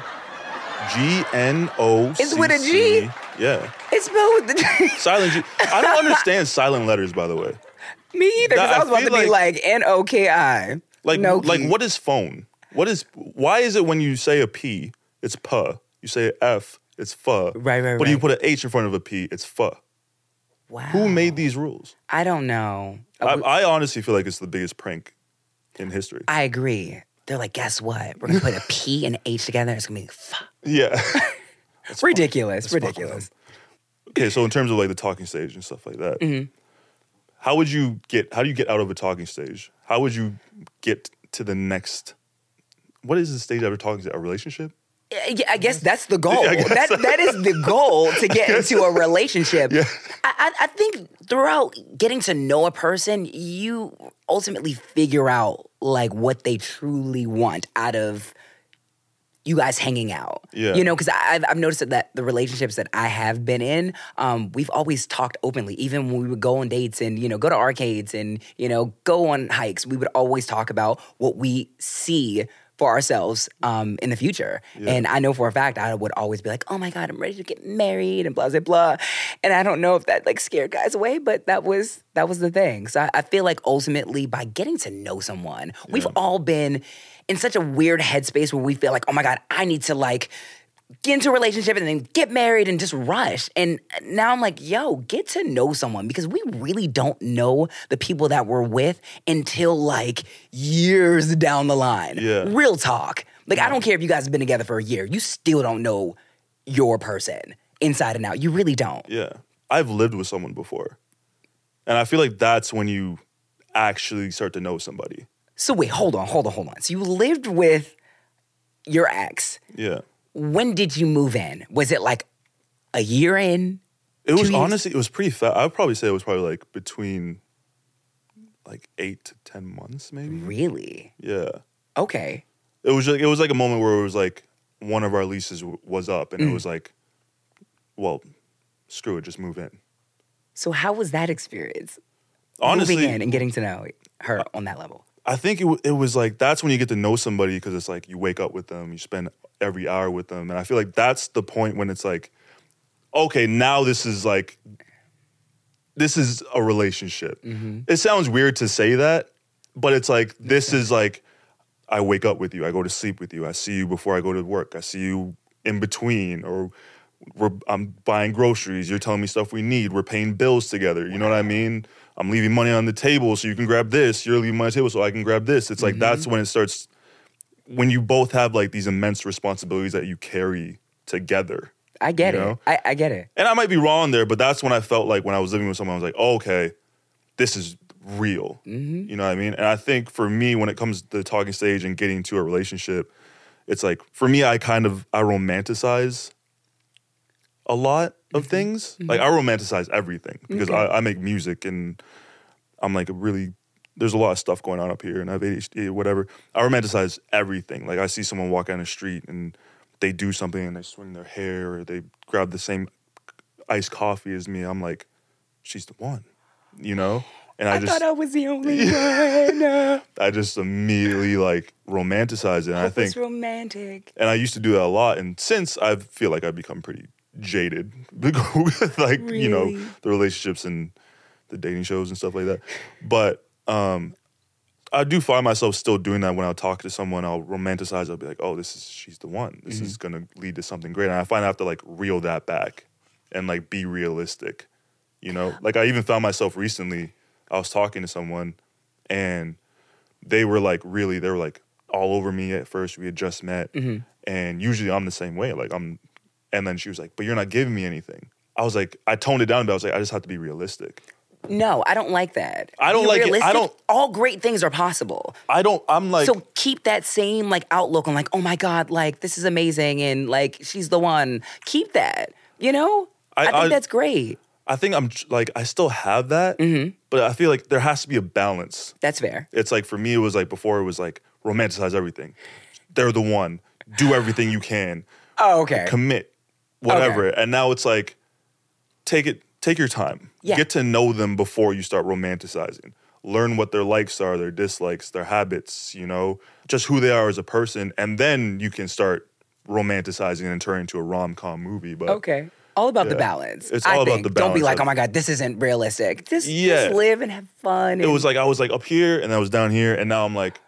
G N O. It's with a G? Yeah. It's spelled with the G. Silent G. I don't understand silent letters, by the way. Me either, because I I was about to feel be like N O K I. Like, Gnocchi. like what is phone? What is? Why is it when you say a P, it's P? You say F, it's F. Right, right, But you put an H in front of a P, it's F. Wow. Who made these rules? I don't know. I, I honestly feel like it's the biggest prank in history. I agree. They're like, guess what? We're gonna put a (laughs) P and an H together. It's gonna be f- yeah. (laughs) ridiculous, fuck with ridiculous. okay, so in terms of like the talking stage and stuff like that, Mm-hmm. how would you get? How do you get out of a talking stage? How would you get to the next? What is the stage after talking stage? A relationship? Yeah, I guess that's the goal. Guess That that is the goal to get (laughs) into a relationship. Yeah. I, I, I think throughout getting to know a person, you ultimately figure out like what they truly want out of you guys hanging out. Yeah. You know, because I've, I've noticed that the relationships that I have been in, um, we've always talked openly. Even when we would go on dates and, you know, go to arcades and, you know, go on hikes, we would always talk about what we see for ourselves um, in the future. And I know for a fact I would always be like, oh my God, I'm ready to get married and blah, blah, blah. And I don't know if that like scared guys away, but that was that was the thing. So I, I feel like ultimately by getting to know someone, we've all been in such a weird headspace where we feel like, oh my God, I need to like get into a relationship and then get married and just rush. And now I'm like, yo, get to know someone because we really don't know the people that we're with until like years down the line. Yeah. Real talk. Like, I don't care if you guys have been together for a year, you still don't know your person inside and out. You really don't. Yeah, I've lived with someone before, and I feel like that's when you actually start to know somebody. So, wait, hold on, hold on, hold on. So, you lived with your ex. Yeah. When did you move in? Was it like a year in? It was years? honestly, it was pretty fast. I would probably say it was probably like between like eight to ten months, maybe. Really? Yeah, Okay. it was like it was like a moment where it was like one of our leases w- was up, Mm. and it was like, well, screw it, just move in. So how was that experience? Honestly- moving in and getting to know her on that level. I think it, w- it was like that's when you get to know somebody because it's like you wake up with them, you spend every hour with them, and I feel like that's the point when it's like, okay, now this is like, this is a relationship. Mm-hmm. It sounds weird to say that, but it's like this is like, I wake up with you, I go to sleep with you, I see you before I go to work, I see you in between, or we're I'm buying groceries, you're telling me stuff we need, we're paying bills together. You know what I mean? I'm leaving money on the table so you can grab this. You're leaving money on the table so I can grab this. It's like mm-hmm. that's when it starts when you both have like these immense responsibilities that you carry together. I get it. know? I, I get it. And I might be wrong there, but that's when I felt like when I was living with someone, I was like, oh, okay, this is real. Mm-hmm. You know what I mean? And I think for me, when it comes to the talking stage and getting to a relationship, it's like for me, I kind of I romanticize a lot of things. Mm-hmm. Like I romanticize everything because I, I make music and I'm like a really there's a lot of stuff going on up here and I have ADHD whatever. I romanticize everything. Like I see someone walk down the street and they do something and they swing their hair or they grab the same iced coffee as me. I'm like, she's the one, you know. And I, I, just thought I was the only (laughs) one. I just immediately like romanticize it. And I Hope it's think romantic. and I used to do that a lot. And since I feel like I've become pretty jaded (laughs) with like, you know, the relationships and the dating shows and stuff like that. But um I do find myself still doing that when I'll talk to someone, I'll romanticize, I'll be like, oh, this is she's the one. This is gonna lead to something great. And I find I have to like reel that back and like be realistic. You know? Like I even found myself recently, I was talking to someone and they were like really they were like all over me at first we had just met and usually i'm the same way like i'm and then she was like but you're not giving me anything i was like i toned it down but i was like i just have to be realistic No, I don't like that. I don't like it. I don't- All great things are possible. i don't i'm like so keep that same like outlook on like, oh my god, like this is amazing and like she's the one. Keep that. You know, I, I- think I- that's great. i think i'm like i still have that mm-hmm. but i feel like there has to be a balance That's fair. it's like for me it was like before it was like romanticize everything they're the one do everything you can Oh, okay. commit whatever and now it's like take it take your time Yeah. get to know them before you start romanticizing learn what their likes are their dislikes their habits you know just who they are as a person and then you can start romanticizing and turn into a rom-com movie but okay. All about the balance. It's I all about think. the Don't be like, oh my god, this isn't realistic. Just, Yeah. just live and have fun. it was like i was like up here and i was down here and now i'm like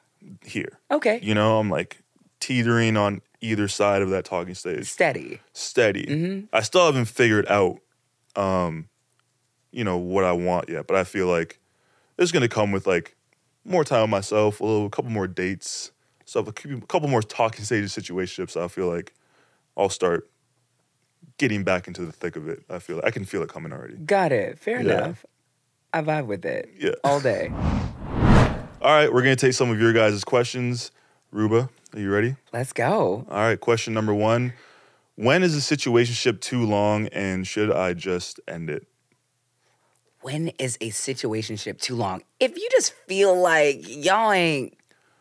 here okay. you know i'm like teetering on either side of that talking stage Steady. steady. Mm-hmm. I still haven't figured out, um, you know, what I want yet, but I feel like it's gonna come with like more time with myself, a little, a couple more dates, stuff, a cou- a couple more talking stages, situationships. I feel like I'll start getting back into the thick of it. I feel I can feel it coming already. Got it. Fair Yeah. enough. I vibe with it. Yeah. All day. All right, we're gonna take some of your guys' questions. Ruba, are you ready? Let's go. All right, question number one: When is a situationship too long, and should I just end it? when is a situationship too long? If you just feel like y'all ain't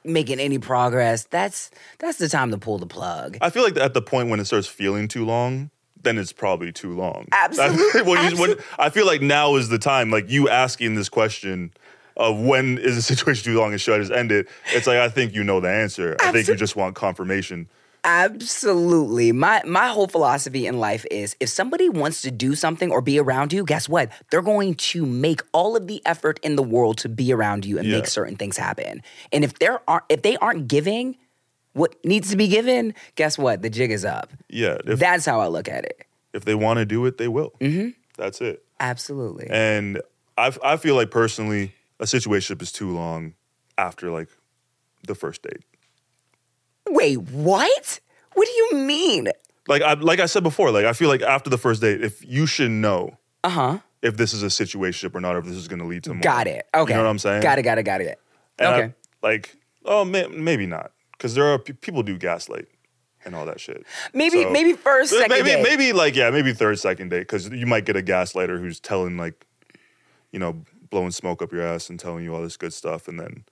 making any progress, that's that's the time to pull the plug. I feel like at the point when it starts feeling too long, then it's probably too long. Absolute- (laughs) when you, when, I feel like now is the time, like you asking this question of when is a (laughs) situation too long and should I just end it? It's like I think you know the answer. I think you just want confirmation. Absolutely. My my whole philosophy in life is if somebody wants to do something or be around you, guess what? They're going to make all of the effort in the world to be around you and Yeah. make certain things happen. And if there aren't if they aren't giving what needs to be given, guess what? The jig is up. Yeah, if That's how I look at it. if they want to do it, they will. Mm-hmm. That's it. Absolutely. And I I feel like personally, a situationship is too long after like the first date. Wait, what? What do you mean? Like I like I said before, like I feel like after the first date, if you should know Uh huh. if this is a situationship or not, or if this is going to lead to more. Got it. Okay. You know what I'm saying? Got it. Got it. Got it. And I- okay. like, oh, may, maybe not, because there are pe- people do gaslight and all that shit. maybe So- maybe first second maybe date. maybe like yeah, maybe third second date, because you might get a gaslighter who's telling like, you know, blowing smoke up your ass and telling you all this good stuff, and then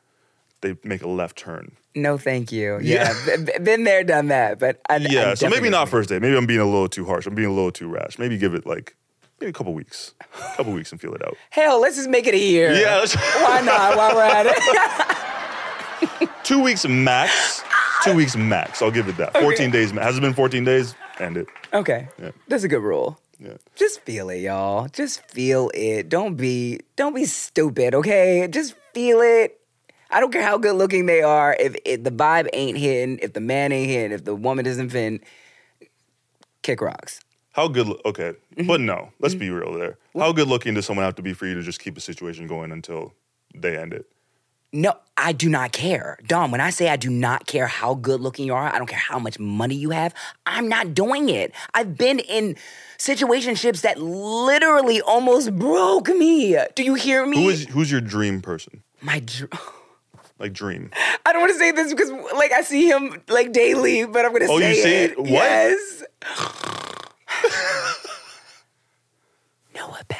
they make a left turn. No, thank you. Yeah, b- been there, done that. But I, Yeah, so maybe not first day. Maybe I'm being a little too harsh. I'm being a little too rash. Maybe give it like maybe a couple weeks, a couple weeks and feel it out. (laughs) Hell, let's just make it a year. Yeah, let's- (laughs) Why not while we're at it? (laughs) two weeks max. Two weeks max. I'll give it that. 14 days. ma- Has it been 14 days? End it. okay. Yeah. That's a good rule. Yeah. Just feel it, y'all. Just feel it. Don't be don't be stupid, okay? Just feel it. I don't care how good looking they are. If, if the vibe ain't hitting, if the man ain't hitting, if the woman isn't fin, kick rocks. How good? lo- Okay, Mm-hmm. but no. Let's be real there. How good looking does someone have to be for you to just keep a situation going until they end it? No, I do not care. Dom, when I say I do not care how good looking you are, I don't care how much money you have, I'm not doing it. I've been in situationships that literally almost broke me. Do you hear me? Who is who's your dream person? my dr- (laughs) Like dream. I don't want to say this because like I see him like daily, but I'm gonna Oh, you say see it. it? What? Yes. (laughs) (laughs) Noah Beck.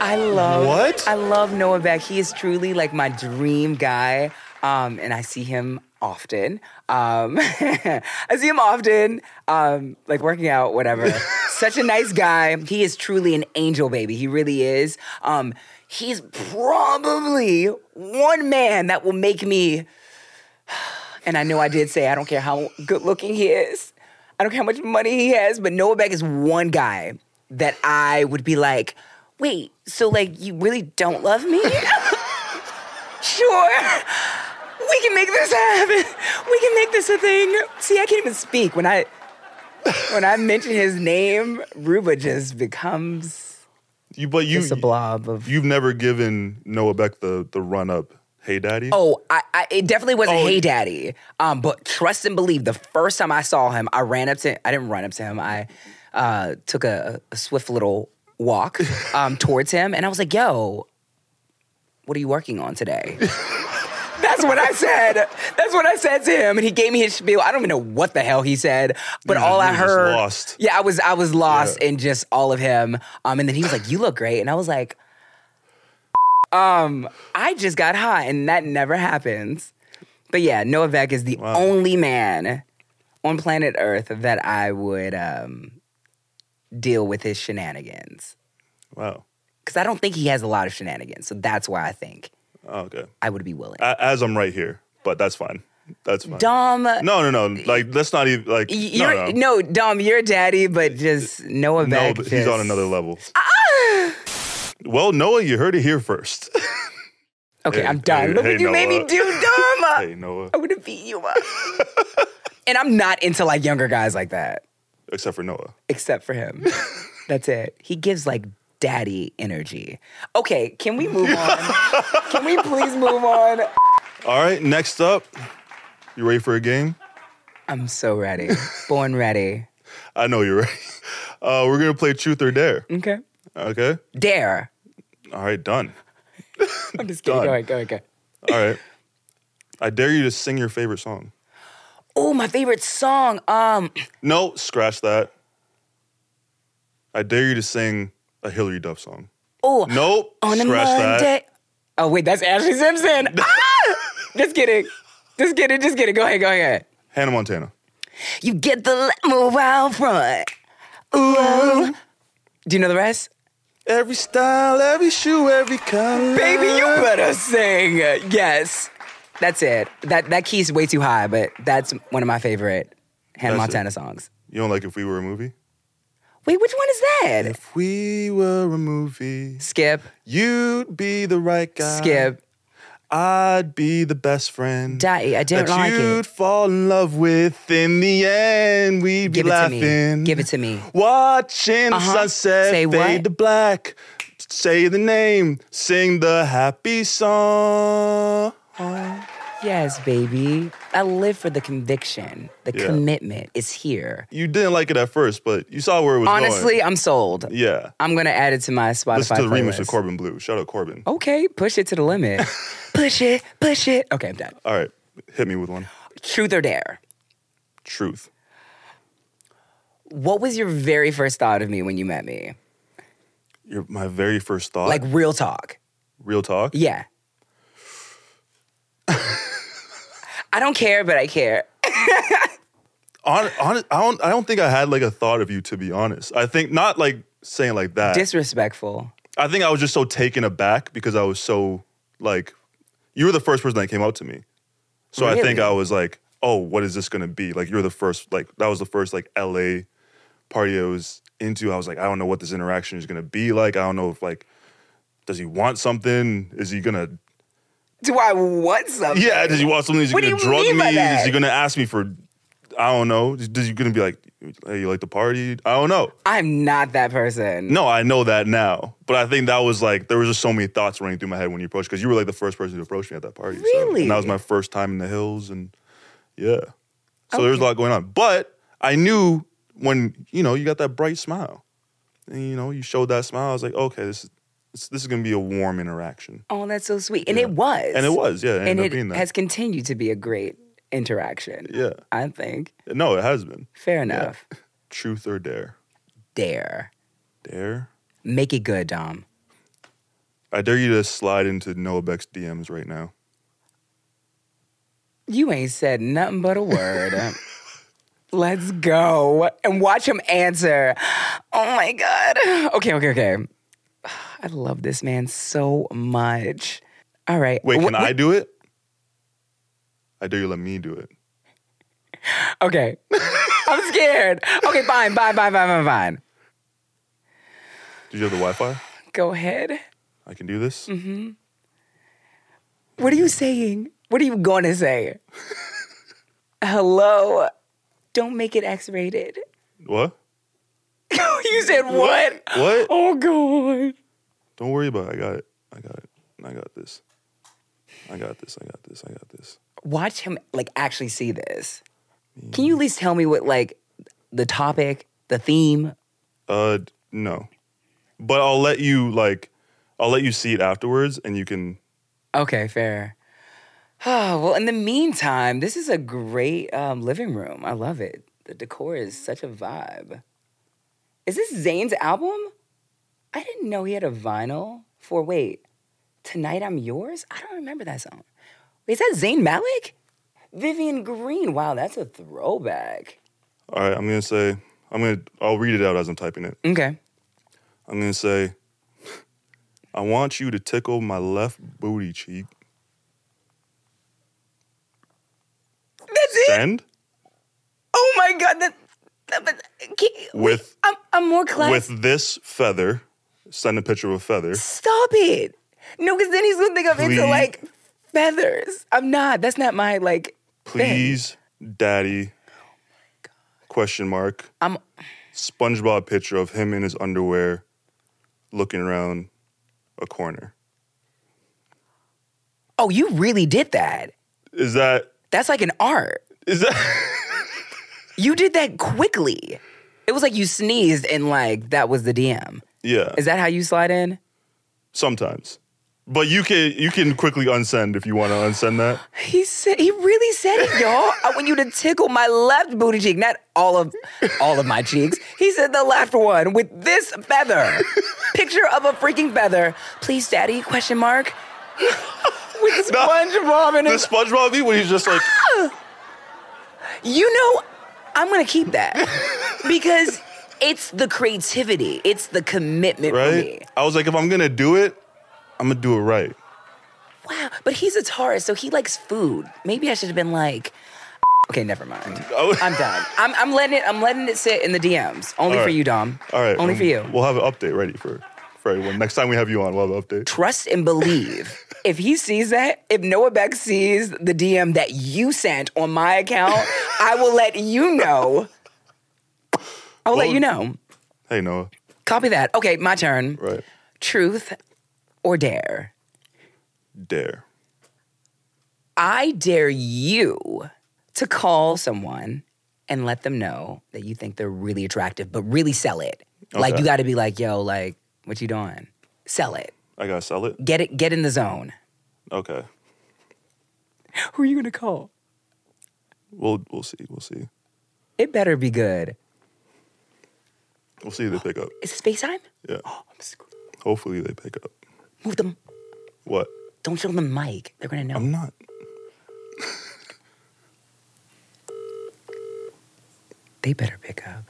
I love What? I love Noah Beck. He is truly like my dream guy. Um, and I see him often. Um, (laughs) I see him often, um, like working out, whatever. (laughs) Such a nice guy. He is truly an angel baby. He really is. Um, he's probably one man that will make me and I know I did say I don't care how good looking he is. I don't care how much money he has, but Noah Beck is one guy that I would be like, wait, so like you really don't love me? (laughs) sure. We can make this happen. We can make this a thing. See, I can't even speak. When I when I mention his name, Ruba just becomes You, but you just a blob of you've never given Noah Beck the the run up. Hey, daddy. Oh, I, I it definitely wasn't Oh. Hey Daddy. Um, but trust and believe, the first time I saw him, I ran up to I didn't run up to him. I uh, took a, a swift little walk um, towards him, and I was like, "Yo, what are you working on today?" (laughs) That's what I said. That's what I said to him, and he gave me his spiel. I don't even know what the hell he said, but You all I you were just heard, lost. yeah, I was I was lost Yeah. in just all of him. Um, and then he was like, "You look great," and I was like, "Um, I just got hot, and that never happens." But yeah, Noah Beck is the Wow. only man on planet Earth that I would um, deal with his shenanigans Wow. because I don't think he has a lot of shenanigans. So that's why I think Oh, okay. I would be willing. A- As I'm right here, but that's fine. That's fine. Dom, No, no, no. Like let's not even like. No, You're no. no, Dom, you're daddy, but just Noah No, Beck. but he's just- on another level. Ah! Well, Noah, you heard it here first. (laughs) Okay, Hey, I'm done. hey, Look hey, what you made me Noah. do, Dom. (laughs) hey, Noah. I would have beat you up. and I'm not into like younger guys like that, Except for Noah. except for him. (laughs) That's it. He gives like daddy energy. Okay, can we move on? can we please move on? All right, next up. You ready for a game? I'm so ready. Born ready. (laughs) I know you're ready. Uh, we're gonna play Truth or Dare. Okay. Okay. Dare. All right, done. (laughs) I'm just kidding. Done. Go ahead, go ahead, go ahead. All right. I dare you to sing your favorite song. Oh, my favorite song. Um, No, scratch that. I dare you to sing a Hilary Duff song. oh, Nope. on a scratch Monday. that. Oh wait, that's Ashlee Simpson. (laughs) ah! Just kidding. Just kidding. Just kidding. Go ahead. Go ahead. Hannah Montana. You get the move out front. Ooh. Do you know the rest? Every style, every shoe, every color. Baby, you better sing. Yes. That's it. That that key's way too high, but that's one of my favorite Hannah That's it. Montana songs. You don't like if we were a movie? Wait, which one is that? If we were a movie, Skip. you'd be the right guy. Skip. I'd be the best friend. Die. I don't that like you'd it. fall in love with. In the end, we'd Give be it to laughing. me. Give it to me. Watching Uh-huh. the sunset Say fade what? to black. Say the name. Sing the happy song. Uh, yes, baby. I live for the conviction. The Yeah. commitment is here. You didn't like it at first, but you saw where it was going. Honestly, I'm sold. Yeah. I'm gonna add it to my Spotify Listen to the remix with Corbin Bleu. Shout out Corbin. Okay, push it to the limit. (laughs) push it, push it. Okay, I'm done. All right. Hit me with one. Truth or dare? Truth. What was your very first thought of me when you met me? Your, my very first thought. Like real talk. real talk. Yeah. (laughs) I don't care, but I care. (laughs) On, on, I don't. I don't think I had like a thought of you to be honest. I think not like saying like that. Disrespectful. I think I was just so taken aback because I was so like, you were the first person that came out to me. So I think I was like, oh, what is this gonna be? Like you're the first, like that was the first like LA party I was into. I was like, I don't know what this interaction is gonna be like. I don't know if like, does he want something? Is he gonna Do I want something? Yeah, does he want something? Is What do gonna you drug mean me? Is he gonna ask me for I don't know. Is he gonna be like, hey, you like the party? I don't know. I'm not that person. No, I know that now. But I think that was like there was just so many thoughts running through my head when you approached because you were like the first person to approach me at that party. so- Really? and that was my first time in the hills and yeah. So there was a lot going on. But I knew when, you know, you got that bright smile. And you know, you showed that smile. I was like, okay, this is this, is gonna be a warm interaction. Oh, that's so sweet. And Yeah. it was. And it was, yeah. It And it has continued to be a great interaction. yeah. I think. No, it has been. Fair enough. (laughs) Truth or dare. Dare. Dare? Make it good, Dom. I dare you to slide into Noah Beck's DMs right now. You ain't said nothing but a word. (laughs) Let's go and watch him answer. Oh my God. Okay, okay, okay. I love this man so much. All right. Wait, can Wh- I do it? I dare you let me do it. Okay. (laughs) I'm scared. Okay, fine, fine, fine, fine, fine, fine. Did you have the Wi-Fi? Go ahead. I can do this. Mm-hmm. What are you saying? What are you going to say? (laughs) Hello. Don't make it X rated. What? (laughs) you said what? What? Oh, God. Don't worry about it. I got it. I got it. I got this. I got this. I got this. I got this. Watch him, like, actually see this. Can you at least tell me what, like, the topic, the theme? Uh, no. But I'll let you like, I'll let you see it afterwards, and you can. Okay, fair. Oh, (sighs) well, in the meantime, this is a great um, living room. I love it. The decor is such a vibe. Is this Zayn's album? I didn't know he had a vinyl for, wait, Tonight I'm Yours? I don't remember that song. Wait, is that Zayn Malik? Vivian Green. Wow, that's a throwback. All right, I'm gonna say. I'm gonna. I'll read it out as I'm typing it. Okay. I'm gonna say. I want you to tickle my left booty cheek. That's it? Send Oh my God. That, that, but, can- with I'm, I'm more class. with this feather. Send a picture of a feather. Stop it. No, because then he's gonna think I'm into Please. like feathers. I'm not. That's not my like. Please, daddy. Oh Question mark. I'm. SpongeBob picture of him in his underwear, looking around a corner. Oh, you really did that. Is that? That's like an art. Is that? You did that quickly. It was like you sneezed and like that was the DM. Yeah. Is that how you slide in? Sometimes, but you can you can quickly unsend if you want to unsend that. He said he really said it, y'all. I want you to tickle my left booty cheek, not all of all of my cheeks. He said the left one with this feather. Picture of a freaking feather. Please, daddy, question mark. (laughs) with (laughs) No, SpongeBob in The his SpongeBob beat when he's just like, (laughs) You know, I'm gonna keep that because it's the creativity, it's the commitment for me. right? I was like, if I'm gonna do it, I'm gonna do it right. Wow, but he's a Taurus, so he likes food. Maybe I should have been like, okay, never mind. Oh. I'm done. I'm, I'm letting it. I'm letting it sit in the DMs. Only All for you, Dom. All right, Only um, for you. We'll have an update ready for for everyone. Next time we have you on, we'll have an update. Trust and believe. (laughs) if he sees that, if Noah Beck sees the DM that you sent on my account, (laughs) I will let you know. I will let you know. Hey Noah, Copy that. Okay, my turn. right? Truth or dare? Dare. I dare you to call someone and let them know that you think they're really attractive, but really sell it. Like you got to be like, "Yo, like, what you doing? Sell it. I gotta sell it. Get it. Get in the zone." Okay. Who are you gonna call? We'll we'll see. We'll see. It better be good. We'll see if they pick up. Is it FaceTime? Yeah. Oh, I'm screwed. Hopefully they pick up. Move them. What? Don't show them the mic. They're gonna know. I'm not. they better pick up.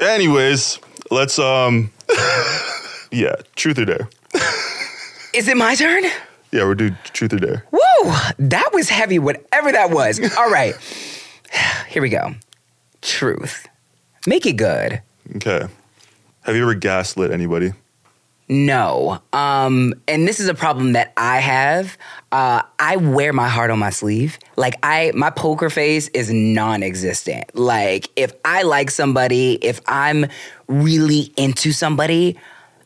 Anyways, let's um (laughs) yeah, truth or dare. Is it my turn? Yeah, we're doing truth or dare. Woo! That was heavy, whatever that was. All right. (sighs) Here we go. Truth. Make it good. Okay. Have you ever gaslit anybody? No. Um, and this is a problem that I have. Uh, I wear my heart on my sleeve. Like I my poker face is non-existent. Like if I like somebody, if I'm really into somebody,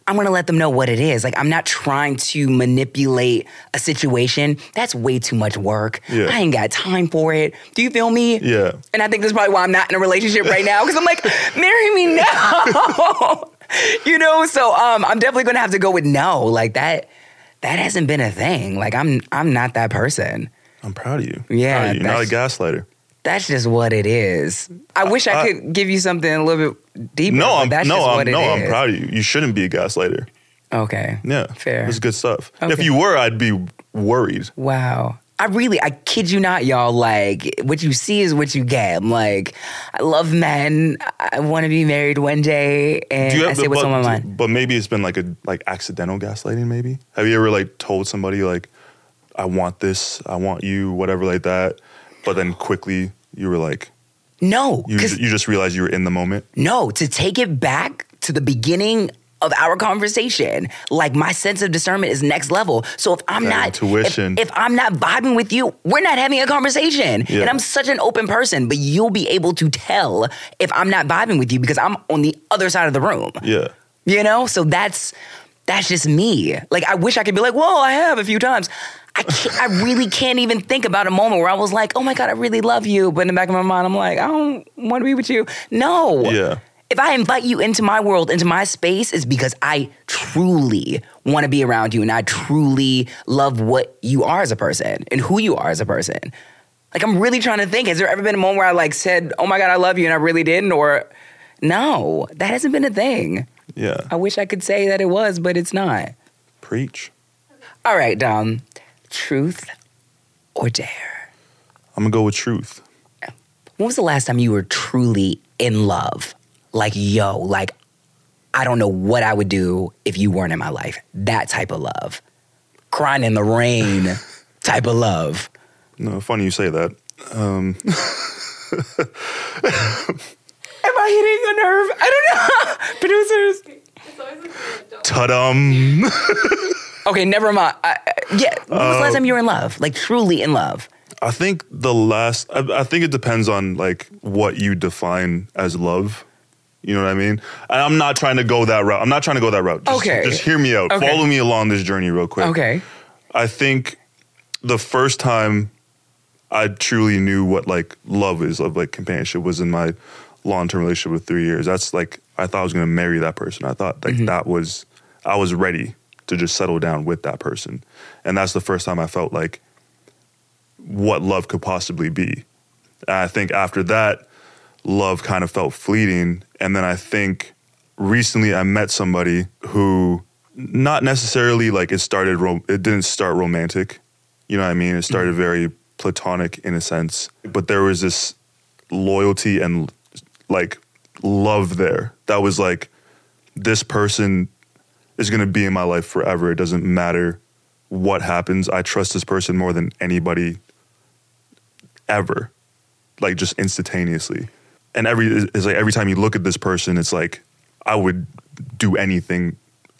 I'm gonna let them know what it is. Like I'm not trying to manipulate a situation. That's way too much work. Yeah. I ain't got time for it. Do you feel me? Yeah. And I think that's probably why I'm not in a relationship right now because I'm like, (laughs) marry me now. (laughs) you know, so um, I'm definitely gonna have to go with no. Like that, that hasn't been a thing. Like I'm, I'm not that person. I'm proud of you. Yeah, Proud of you. You're not a gaslighter. That's just what it is. I wish I, I- could give you something a little bit deeper. No, I'm that's no, just I'm what it no, I'm proud of you. You shouldn't be a gaslighter. Okay. Yeah. Fair. It's good stuff. If you were, I'd be worried. Wow. I really, I kid you not, y'all. Like, what you see is what you get. I'm like, I love men. I want to be married one day, and I say what's but, on my mind. But maybe it's been like a like accidental gaslighting. Maybe have you ever like told somebody like, "I want this, I want you," whatever like that, but then quickly you were like, No, you you just realized you were in the moment. No, to take it back to the beginning of our conversation, like my sense of discernment is next level. So if I'm That not intuition. If, if I'm not vibing with you, we're not having a conversation. Yeah. And I'm such an open person, but you'll be able to tell if I'm not vibing with you because I'm on the other side of the room. Yeah. You know? So that's that's just me. Like I wish I could be like, well, I have a few times. I can't, I really can't even think about a moment where I was like, oh my God, I really love you. But in the back of my mind, I'm like, I don't want to be with you. No. Yeah. If I invite you into my world, into my space, it's because I truly want to be around you and I truly love what you are as a person and who you are as a person. Like I'm really trying to think, has there ever been a moment where I like said, Oh my God, I love you and I really didn't? Or no, that hasn't been a thing. Yeah. I wish I could say that it was, but it's not. Preach. All right, Dom. Truth or dare? I'm gonna go with truth. When was the last time you were truly in love? Like, yo, like, I don't know what I would do if you weren't in my life. That type of love. Crying in the rain (laughs) type of love. No, funny you say that. Um, (laughs) Am I hitting a nerve? I don't know. (laughs) Producers. It's always like the adult. ta-dum. Okay, never mind. I, I- yeah. When was the last Uh, time you were in love? Like, truly in love? I think the last. I, I think it depends on like what you define as love. You know what I mean? And I'm not trying to go that route. I'm not trying to go that route. Just, Okay. Just hear me out. Okay. Follow me along this journey real quick. Okay. I think the first time I truly knew what like love is, of like companionship, was in my long term relationship with three years. That's like I thought I was gonna marry that person. I thought like that was I was ready to just settle down with that person, and that's the first time I felt like what love could possibly be. And I think after that, love kind of felt fleeting. And then I think recently I met somebody who not necessarily like it started, rom- it didn't start romantic. You know what I mean? It started mm-hmm. very platonic in a sense, but there was this loyalty and like love there that was like, this person is going to be in my life forever. It doesn't matter what happens. I trust this person more than anybody ever, like just instantaneously. And every is like every time you look at this person, it's like I would do anything.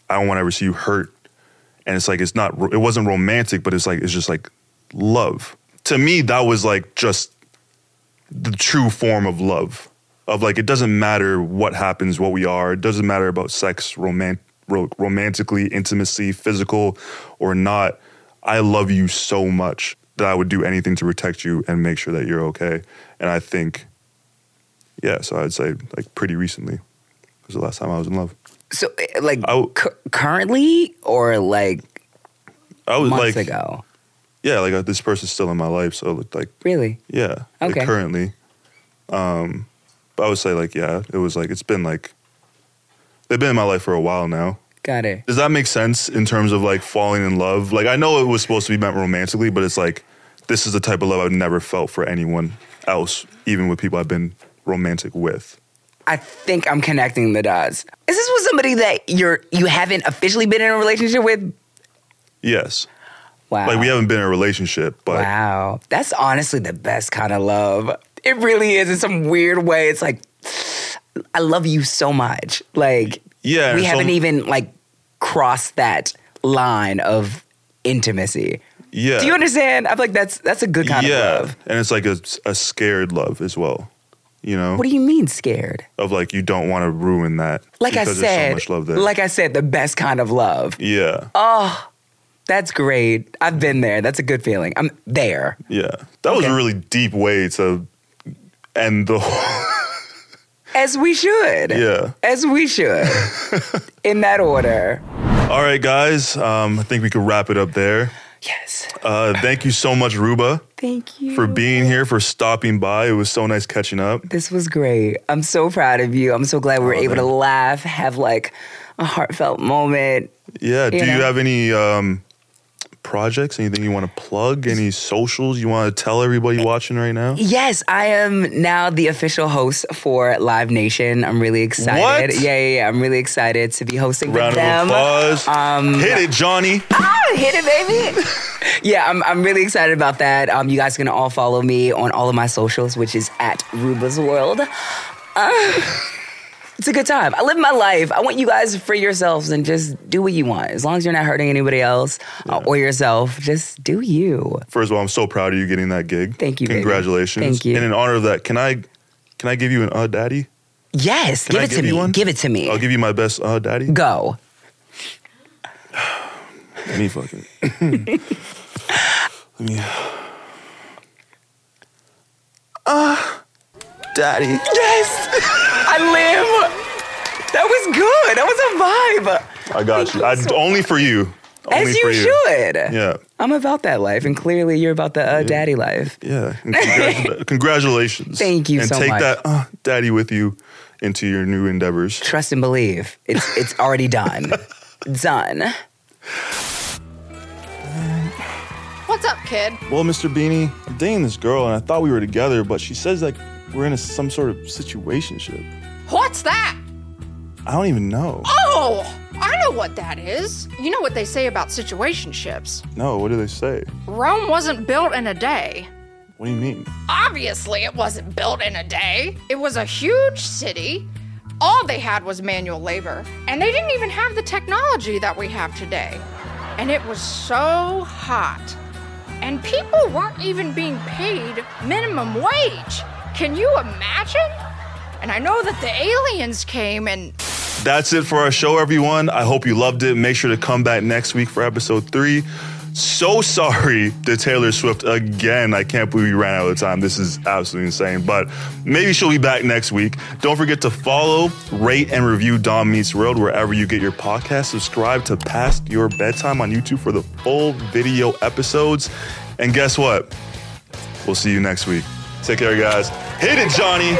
I don't want to ever see you hurt. And it's like it's not. It wasn't romantic, but it's like it's just like love. To me, that was like just the true form of love. Of like it doesn't matter what happens, what we are. It doesn't matter about sex, roman- ro- romantically, intimacy, physical or not. I love you so much that I would do anything to protect you and make sure that you're okay. And I think, yeah, so I'd say like pretty recently was the last time I was in love. So, eh, like, w- cu- currently or like I was months like, ago? yeah, like uh, this person's still in my life, so it looked like, Really? yeah, like, Okay. currently. Um, but I would say like, yeah, it was like it's been like they've been in my life for a while now. Got it. Does that make sense in terms of like falling in love? Like I know it was supposed to be meant romantically, but it's like this is the type of love I've never felt for anyone else, even with people I've been romantic with. I think I'm connecting the dots. Is this with somebody that you're you haven't officially been in a relationship with? Yes. Wow. Like we haven't been in a relationship, but Wow. That's honestly the best kind of love. It really is in some weird way. It's like I love you so much. Like Yeah, we so- haven't even like crossed that line of intimacy. yeah. Do you understand? I feel like that's that's a good kind yeah. of love. And it's like a, a scared love as well. You know? What do you mean scared? of like you don't want to ruin that. Like I said, so much love there. like I said, the best kind of love. yeah. Oh, that's great. I've been there. That's a good feeling. I'm there. yeah. That was a really deep way to end the whole As we should. Yeah. As we should. (laughs) In that order. All right, guys. Um, I think we could wrap it up there. Yes. Uh, thank you so much, Ruba, Thank you. for being here, for stopping by. It was so nice catching up. This was great. I'm so proud of you. I'm so glad we were Oh, able to laugh, have like a heartfelt moment. Yeah. Do You you have any um, projects? Anything you want to plug? Any socials you want to tell everybody watching right now? Yes, I am now the official host for Live Nation. I'm really excited. What? Yeah, yeah, yeah. I'm really excited to be hosting with Round them. of applause. Um, Hit it, Johnny. Ah, hit it, baby. (laughs) yeah, I'm, I'm really excited about that. Um, you guys are gonna all follow me on all of my socials, which is at Ruba's World. Uh, (laughs) it's a good time. I live my life. I want you guys to free yourselves and just do what you want. As long as you're not hurting anybody else uh, or yourself, just do you. First of all, I'm so proud of you getting that gig. Thank you, baby. Congratulations. Thank you. And in honor of that, can I can I give you an uh daddy? Yes, Can give I it to give you me. one? Give it to me. I'll give you my best uh daddy. Go. Let me fucking. (laughs) Let me. Ah, daddy. Yes, (laughs) I live. That was good. That was a vibe. I got Thank you. you I, so- only for you. Only As for you should. Yeah, I'm about that life, and clearly you're about the uh, daddy life. yeah. Congratu- (laughs) congratulations. Thank you and so much. And take that uh, daddy with you into your new endeavors. Trust and believe. It's it's already done. (laughs) done. What's up, kid? Well, Mr. Beanie, I'm dating this girl, and I thought we were together, but she says like we're in a, some sort of situationship. What's that? I don't even know. Oh, I know what that is. You know what they say about situationships. No, what do they say? Rome wasn't built in a day. What do you mean? Obviously, it wasn't built in a day. It was a huge city. All they had was manual labor, and they didn't even have the technology that we have today. And it was so hot. And people weren't even being paid minimum wage. Can you imagine? And I know that the aliens came and That's it for our show, everyone. I hope you loved it. Make sure to come back next week for episode three. So (laughs) sorry to Taylor Swift again. I can't believe we ran out of time. This is absolutely insane. But maybe she'll be back next week. Don't forget to follow, rate, and review Dom Meets World wherever you get your podcast. Subscribe to Past Your Bedtime on YouTube for the full video episodes. And guess what? We'll see you next week. Take care, guys. Hit it, Johnny.